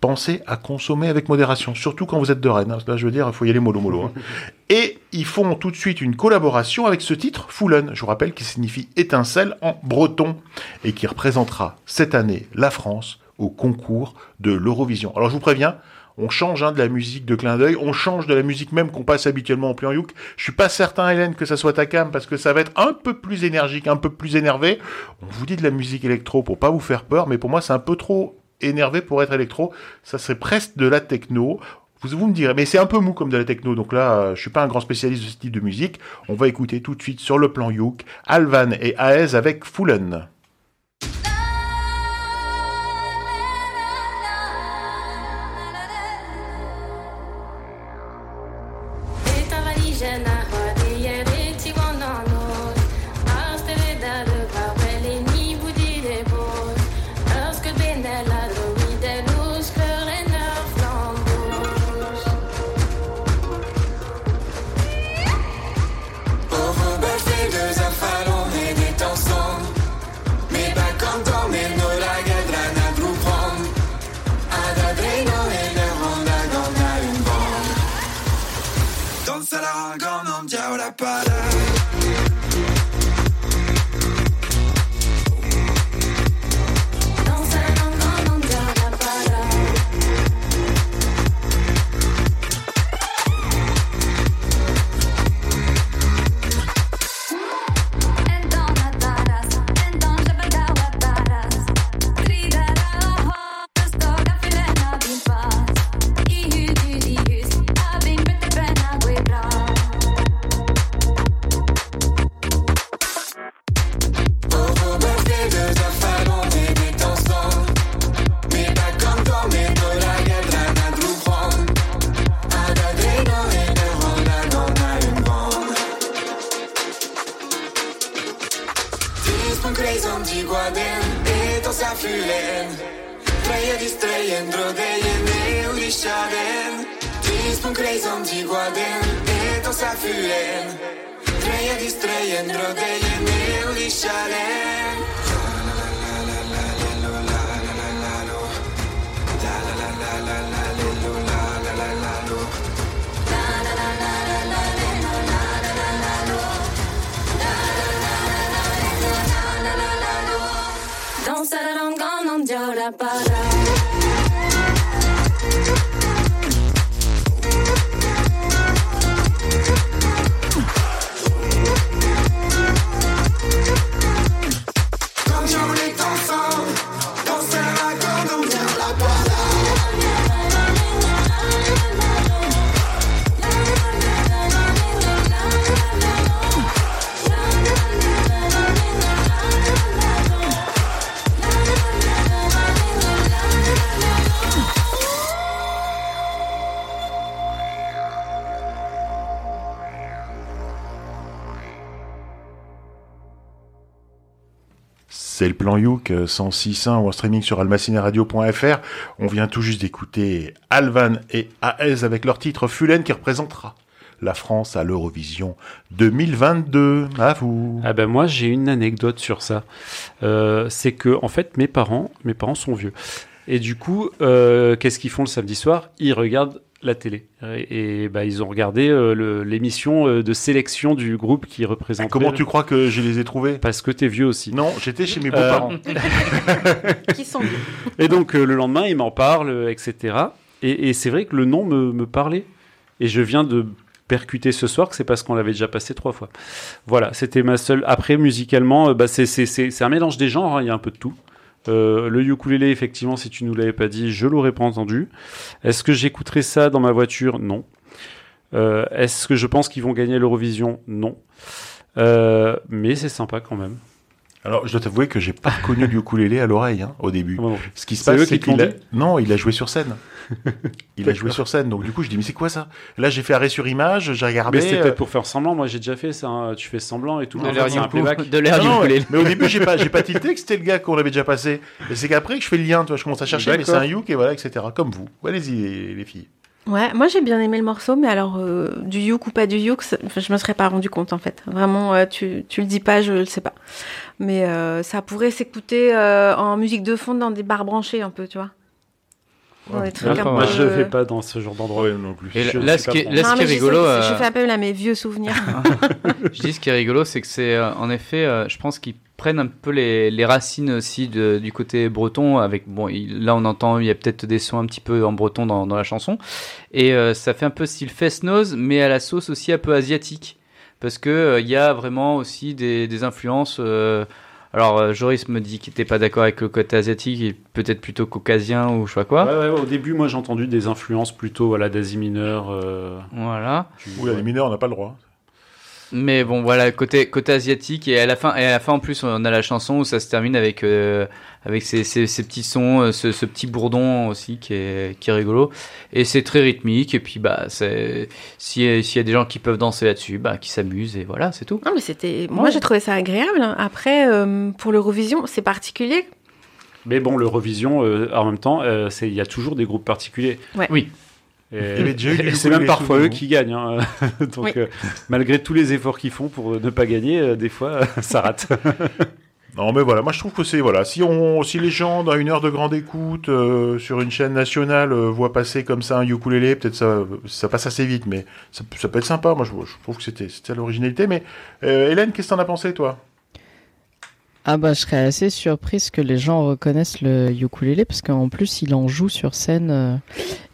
Pensez à consommer avec modération, surtout quand vous êtes de Rennes. hein. Là, je veux dire, il faut y aller mollo mollo. hein. <laughs> Et ils font tout de suite une collaboration avec ce titre, Foulen, je vous rappelle, qui signifie étincelle en breton, et qui représentera cette année la France au concours de l'Eurovision. Alors je vous préviens, on change hein, de la musique de clin d'œil, on change de la musique même qu'on passe habituellement en plan youk. Je suis pas certain, Hélène, que ça soit ta cam, parce que ça va être un peu plus énergique, un peu plus énervé. On vous dit de la musique électro pour pas vous faire peur, mais pour moi c'est un peu trop énervé pour être électro. Ça serait presque de la techno. Vous, me direz, mais c'est un peu mou comme de la techno, donc là, euh, je suis pas un grand spécialiste de ce type de musique. On va écouter tout de suite sur le plan youk, Alvan et Aez avec Foulen. Rangon, on diao la C'est le plan Youk euh, 106.1 ou en streaming sur almacineradio.fr. On vient tout juste d'écouter Alvan et AES avec leur titre Fulen qui représentera la France à l'Eurovision 2022. À vous. Ah ben moi j'ai une anecdote sur ça. Euh, c'est que en fait mes parents, mes parents sont vieux. Et du coup, euh, qu'est-ce qu'ils font le samedi soir? Ils regardent la télé. Et, et, bah, ils ont regardé euh, l'émission euh, de sélection du groupe qui représente. Comment tu crois que je les ai trouvés? Parce que t'es vieux aussi. Non, j'étais chez mes Euh, beaux-parents. <laughs> Qui sont vieux. Et donc euh, le lendemain, il m'en parle, euh, etc. Et, et c'est vrai que le nom me, me parlait. Et je viens de percuter ce soir que c'est parce qu'on l'avait déjà passé trois fois. Voilà, c'était ma seule. Après, musicalement, euh, bah, c'est- c'est c'est- c'est un mélange des genres, hein, il y a un peu de tout. Euh, le ukulélé, effectivement, si tu nous l'avais pas dit, je l'aurais pas entendu. Est-ce que j'écouterai ça dans ma voiture? Non. Euh, Est-ce que je pense qu'ils vont gagner l'Eurovision? Non. Euh, mais c'est sympa quand même. Alors, je dois t'avouer que j'ai pas reconnu le ukulélé à l'oreille hein, au début. Ce qui se passe, c'est qu'il a... non, il a joué sur scène. <laughs> il a joué sur scène, donc du coup, je dis mais c'est quoi ça? Là, j'ai fait arrêt sur image, j'ai regardé. Mais c'est euh, peut-être pour faire semblant. Moi, j'ai déjà fait ça. hein. Tu fais semblant et tout. De l'air de l'air ukulélé. mais au début, j'ai pas, j'ai pas tilté <laughs> que c'était le gars qu'on avait déjà passé. Et c'est qu'après que je fais le lien, tu vois, je commence à chercher, mais c'est un youk et voilà, etc. Comme vous. Allez-y, les filles. Ouais, moi j'ai bien aimé le morceau, mais alors euh, du youk ou pas du youk, je me serais pas rendu compte en fait. Vraiment, euh, tu, tu le dis pas, je le sais pas. Mais euh, ça pourrait s'écouter euh, en musique de fond dans des bars branchés un peu, tu vois. Dans des trucs un d'accord, peu- Moi, je vais pas dans ce genre d'endroit. non plus. Et Je là, ce qui est, là, ce Non, qui est mais je sais rigolo, euh, Je fais appel à mes vieux souvenirs. <laughs> je dis ce qui est rigolo, c'est que c'est euh, en effet, euh, je pense qu'ils prennent un peu les, les racines aussi de- du côté breton. Avec bon, il- là on entend, il y a peut-être des sons un petit peu en breton dans, dans la chanson, et euh, ça fait un peu style fest-noz, mais à la sauce aussi un peu asiatique, parce que euh, il y a vraiment aussi des, des influences. euh, alors euh, Joris me dit qu'il n'était pas d'accord avec le côté asiatique, et peut-être plutôt caucasien ou je sais pas quoi. Ouais, ouais, au début, moi, j'ai entendu des influences plutôt voilà, d'Asie mineure. euh, Voilà. du- Oui, les mineurs, on n'a pas le droit. Mais bon, voilà, côté, côté asiatique, et à la fin, et à la fin, en plus, on a la chanson où ça se termine avec, euh, avec ces, ces, ces petits sons, euh, ce, ce petit bourdon aussi qui est, qui est rigolo. Et c'est très rythmique, et puis, bah, c'est, si- s'il y a des gens qui peuvent danser là-dessus, bah, qui s'amusent, et voilà, c'est tout. non, mais c'était. Moi j'ai trouvé ça agréable. Après, euh, pour l'Eurovision, c'est particulier. Mais bon, l'Eurovision, euh, en même temps, euh, c'est- il y a toujours des groupes particuliers. Ouais. Oui. Et, <laughs> c'est même parfois eux qui gagnent. hein. <laughs> Donc, Oui. euh, malgré tous les efforts qu'ils font pour ne pas gagner, euh, des fois, <laughs> ça rate. Non, mais voilà, moi je trouve que c'est voilà, si on, si les gens dans une heure de grande écoute euh, sur une chaîne nationale euh, voient passer comme ça un ukulélé, peut-être ça, ça passe assez vite, mais ça, ça peut être sympa. Moi, je, je trouve que c'était, c'était l'originalité. Mais euh, Hélène, qu'est-ce que t'en as pensé, toi? Ah bah je serais assez surprise que les gens reconnaissent le ukulélé parce qu'en plus il en joue sur scène. euh,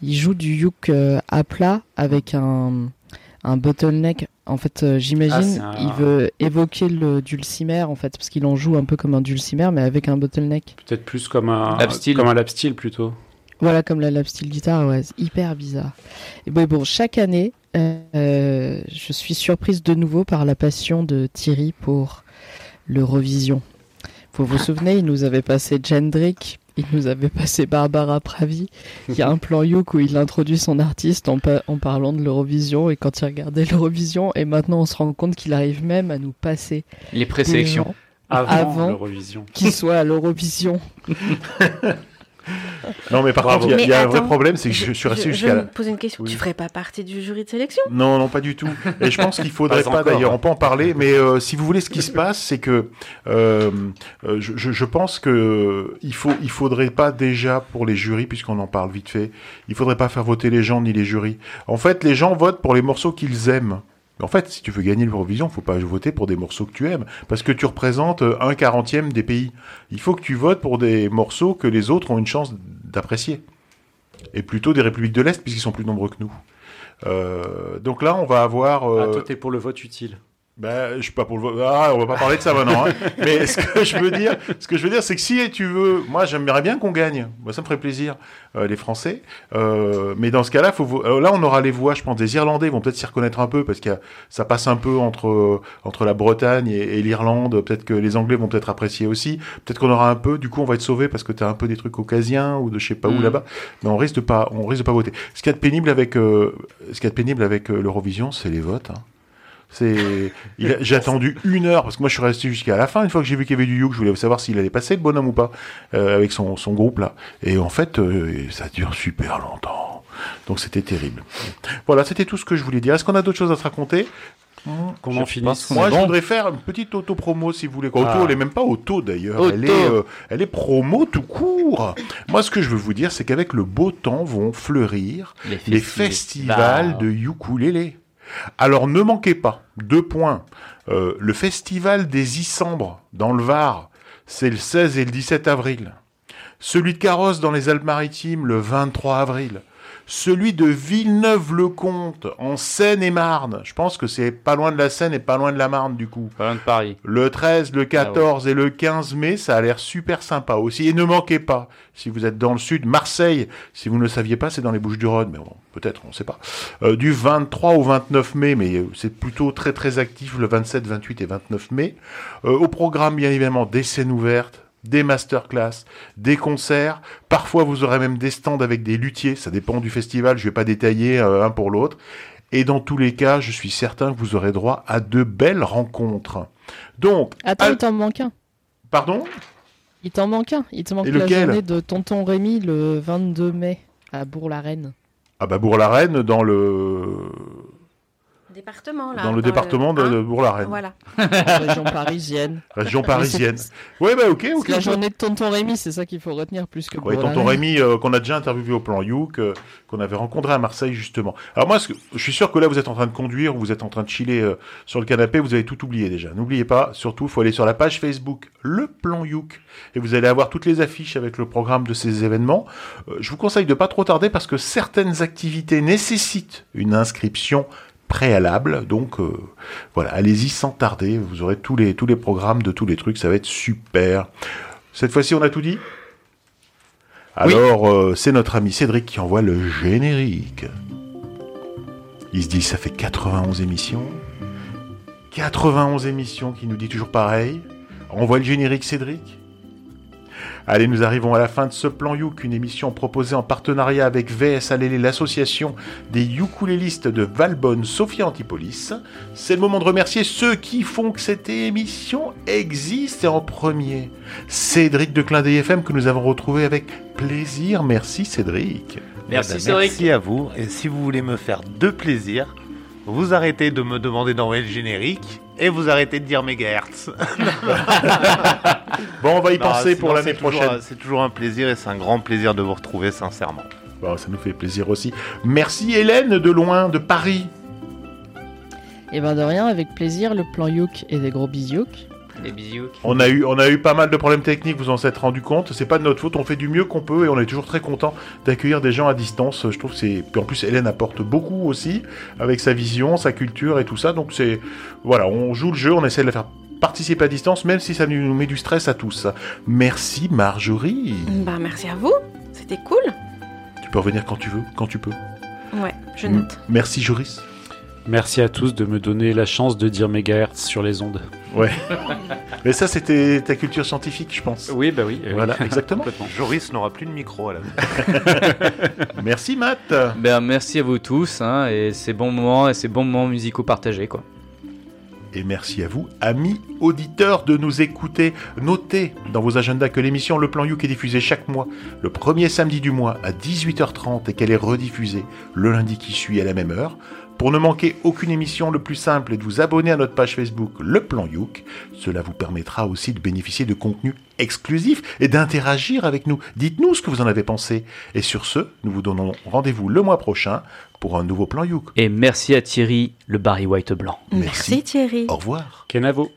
il joue du uk euh, à plat avec un, un bottleneck. En fait, euh, Ah, j'imagine un- il veut évoquer le dulcimer en fait parce qu'il en joue un peu comme un dulcimer mais avec un bottleneck. Peut-être plus comme un Lap comme un lap steel plutôt. Voilà comme la lap steel guitare, ouais, hyper bizarre. Et bon, bon chaque année, euh, je suis surprise de nouveau par la passion de Thierry pour l'Eurovision. Vous vous souvenez, il nous avait passé Jendrik, il nous avait passé Barbara Pravi. Il y a un plan Youk où il introduit son artiste en, pa- en parlant de l'Eurovision et quand il regardait <laughs> l'Eurovision et maintenant on se rend compte qu'il arrive même à nous passer Les présélections. Avant, Avant. l'Eurovision. qui soient à l'Eurovision. <laughs> <laughs> Non, mais par Bravo. contre, il y y a un vrai problème, c'est que je, suis resté jusqu'à je me pose une question. Oui. Tu ferais pas partie du jury de sélection? Non, non, pas du tout. Et je pense qu'il faudrait Pas d'ailleurs, on peut en parler, mais euh, si vous voulez, ce qui se passe, c'est que euh, euh, je, je- pense que il faut, il faudrait pas déjà pour les jurys, puisqu'on en parle vite fait, il faudrait pas faire voter les gens ni les jurys. En fait, les gens votent pour les morceaux qu'ils aiment. En fait, si tu veux gagner l'Eurovision, faut pas voter pour des morceaux que tu aimes, parce que tu représentes euh, un quarantième des pays. Il faut que tu votes pour des morceaux que les autres ont une chance d'apprécier, et plutôt des républiques de l'Est, puisqu'ils sont plus nombreux que nous. Euh, donc là, on va avoir. euh, Ah, toi, t'es pour le vote utile. Ben, je suis pas pour le Ah, on va pas parler de ça maintenant. hein. <laughs> Mais ce que je veux dire, ce que je veux dire, c'est que si tu veux, moi, j'aimerais bien qu'on gagne. Moi, ça me ferait plaisir, euh, les Français. Euh, mais dans ce cas-là, faut euh, là, on aura les voix. Je pense des Irlandais vont peut-être s'y reconnaître un peu parce que ça passe un peu entre entre la Bretagne et, et l'Irlande. Peut-être que les Anglais vont peut-être apprécier aussi. Peut-être qu'on aura un peu. Du coup, on va être sauvé parce que t'as un peu des trucs caucasiens ou de je sais pas où Mhm. là-bas. Mais on risque de pas, on risque de pas voter. Ce qu'il y a de pénible avec, euh, ce qu'il y a de pénible avec euh, l'Eurovision, c'est les votes. hein. C'est, j'ai attendu une heure parce que moi je suis resté jusqu'à la fin. Une fois que j'ai vu qu'il y avait du Youk, je voulais savoir s'il allait passer le bonhomme ou pas euh, avec son, son groupe là. Et en fait, euh, ça dure super longtemps. Donc c'était terrible. Voilà, c'était tout ce que je voulais dire. Est-ce qu'on a d'autres choses à se raconter? Qu'on Je en pense finisse. qu'on Moi, je bon. voudrais faire une petite auto-promo, si vous voulez. Auto, Ah. elle est même pas auto, d'ailleurs. Auto. Elle est, euh, elle est promo tout court. Moi, ce que je veux vous dire, c'est qu'avec le beau temps vont fleurir Les les festivals. festivals de ukulélé. Alors, ne manquez pas, deux points. Euh, le festival des Issambres, dans le Var, c'est le 16 et le 17 avril. Celui de Carrosse, dans les Alpes-Maritimes, le 23 avril. Celui de Villeneuve-le-Comte, en Seine-et-Marne. Je pense que c'est pas loin de la Seine et pas loin de la Marne, du coup. Pas loin de Paris. Le 13, le 14 et le 15 mai, ça a l'air super sympa aussi. Et ne manquez pas, si vous êtes dans le sud, Marseille, si vous ne le saviez pas, c'est dans les Bouches-du-Rhône, mais bon, peut-être, on ne sait pas. Euh, du 23 au 29 mai, mais euh, c'est plutôt très très actif le 27, 28 et 29 mai. Euh, au programme, bien évidemment, des scènes ouvertes, des masterclass, des concerts. Parfois, vous aurez même des stands avec des luthiers. Ça dépend du festival. Je vais pas détailler euh, un pour l'autre. Et dans tous les cas, je suis certain que vous aurez droit à de belles rencontres. Donc, Attends, il t'en manque un. pardon? Il t'en manque un. Il te manque la journée de Tonton Rémy le 22 mai à Bourg-la-Reine. Ah bah Bourg-la-Reine dans le Département, là. dans le département de, hein, de Bourg-la-Reine, Voilà. <laughs> région parisienne. région parisienne. <laughs> Ouais bah ok ok. C'est la journée de Tonton Rémy, c'est ça qu'il faut retenir plus que Bourg-la-Reine. tonton Rémi, euh, qu'on a déjà interviewé au plan Youk, euh, qu'on avait rencontré à Marseille justement. Alors moi, que- je suis sûr que là, vous êtes en train de conduire, vous êtes en train de chiller euh, sur le canapé, vous avez tout oublié déjà. N'oubliez pas, surtout, il faut aller sur la page Facebook Le Plan Youk, et vous allez avoir toutes les affiches avec le programme de ces événements. Euh, je vous conseille de pas trop tarder parce que certaines activités nécessitent une inscription préalable. Donc euh, voilà, allez-y sans tarder, vous aurez tous les tous les programmes de tous les trucs, ça va être super. Cette fois-ci, on a tout dit? Alors, euh, c'est notre ami Cédric qui envoie le générique. Il se dit, ça fait 91 émissions. 91 émissions qui nous dit toujours pareil. On voit le générique Cédric. Allez, nous arrivons à la fin de ce plan Youk, une émission proposée en partenariat avec VS Alélé, l'association des ukulélistes de Valbonne, Sophia Antipolis. C'est le moment de remercier ceux qui font que cette émission existe et en premier. Cédric de Clin FM que nous avons retrouvé avec plaisir. Merci Cédric. Merci, Eh ben, Cédric. Merci à vous. Et si vous voulez me faire de plaisir, vous arrêtez de me demander d'envoyer le générique et vous arrêtez de dire mégahertz. <laughs> Bon, on va y Non, penser pour l'année prochaine. C'est toujours un plaisir et c'est un grand plaisir de vous retrouver sincèrement. Bon, ça nous fait plaisir aussi. Merci Hélène de loin, de Paris. Et ben de rien, avec plaisir, le plan Youk et des gros bisous. Les bisous. On a eu, on a eu pas mal de problèmes techniques, vous en êtes rendu compte. C'est pas de notre faute, on fait du mieux qu'on peut et on est toujours très content d'accueillir des gens à distance. Je trouve que c'est. Puis en plus, Hélène apporte beaucoup aussi avec sa vision, sa culture et tout ça. Donc c'est. Voilà, on joue le jeu, on essaie de la faire participer à distance, même si ça nous met du stress à tous. Merci Marjorie. Bah, merci à vous. C'était cool. Tu peux revenir quand tu veux, quand tu peux. Ouais, je M- note. Merci Joris. Merci à tous de me donner la chance de dire mégahertz sur les ondes. Ouais. <laughs> Mais ça, c'était ta culture scientifique, je pense. Oui, bah oui. Voilà, <laughs> exactement. Complètement. Joris n'aura plus de micro à la <laughs> Merci Matt. Ben, merci à vous tous, hein, et ces bons moments, et ces bons moments musicaux partagés, quoi. Et merci à vous, amis auditeurs, de nous écouter. Notez dans vos agendas que l'émission Le Plan Youk est diffusée chaque mois, le premier samedi du mois à 18h30 et qu'elle est rediffusée le lundi qui suit à la même heure. Pour ne manquer aucune émission, le plus simple est de vous abonner à notre page Facebook Le Plan Youk. Cela vous permettra aussi de bénéficier de contenus exclusifs et d'interagir avec nous. Dites-nous ce que vous en avez pensé. Et sur ce, nous vous donnons rendez-vous le mois prochain pour un nouveau Plan Youk. Et merci à Thierry, le Barry White blanc. Merci Thierry. Au revoir. Kenavo.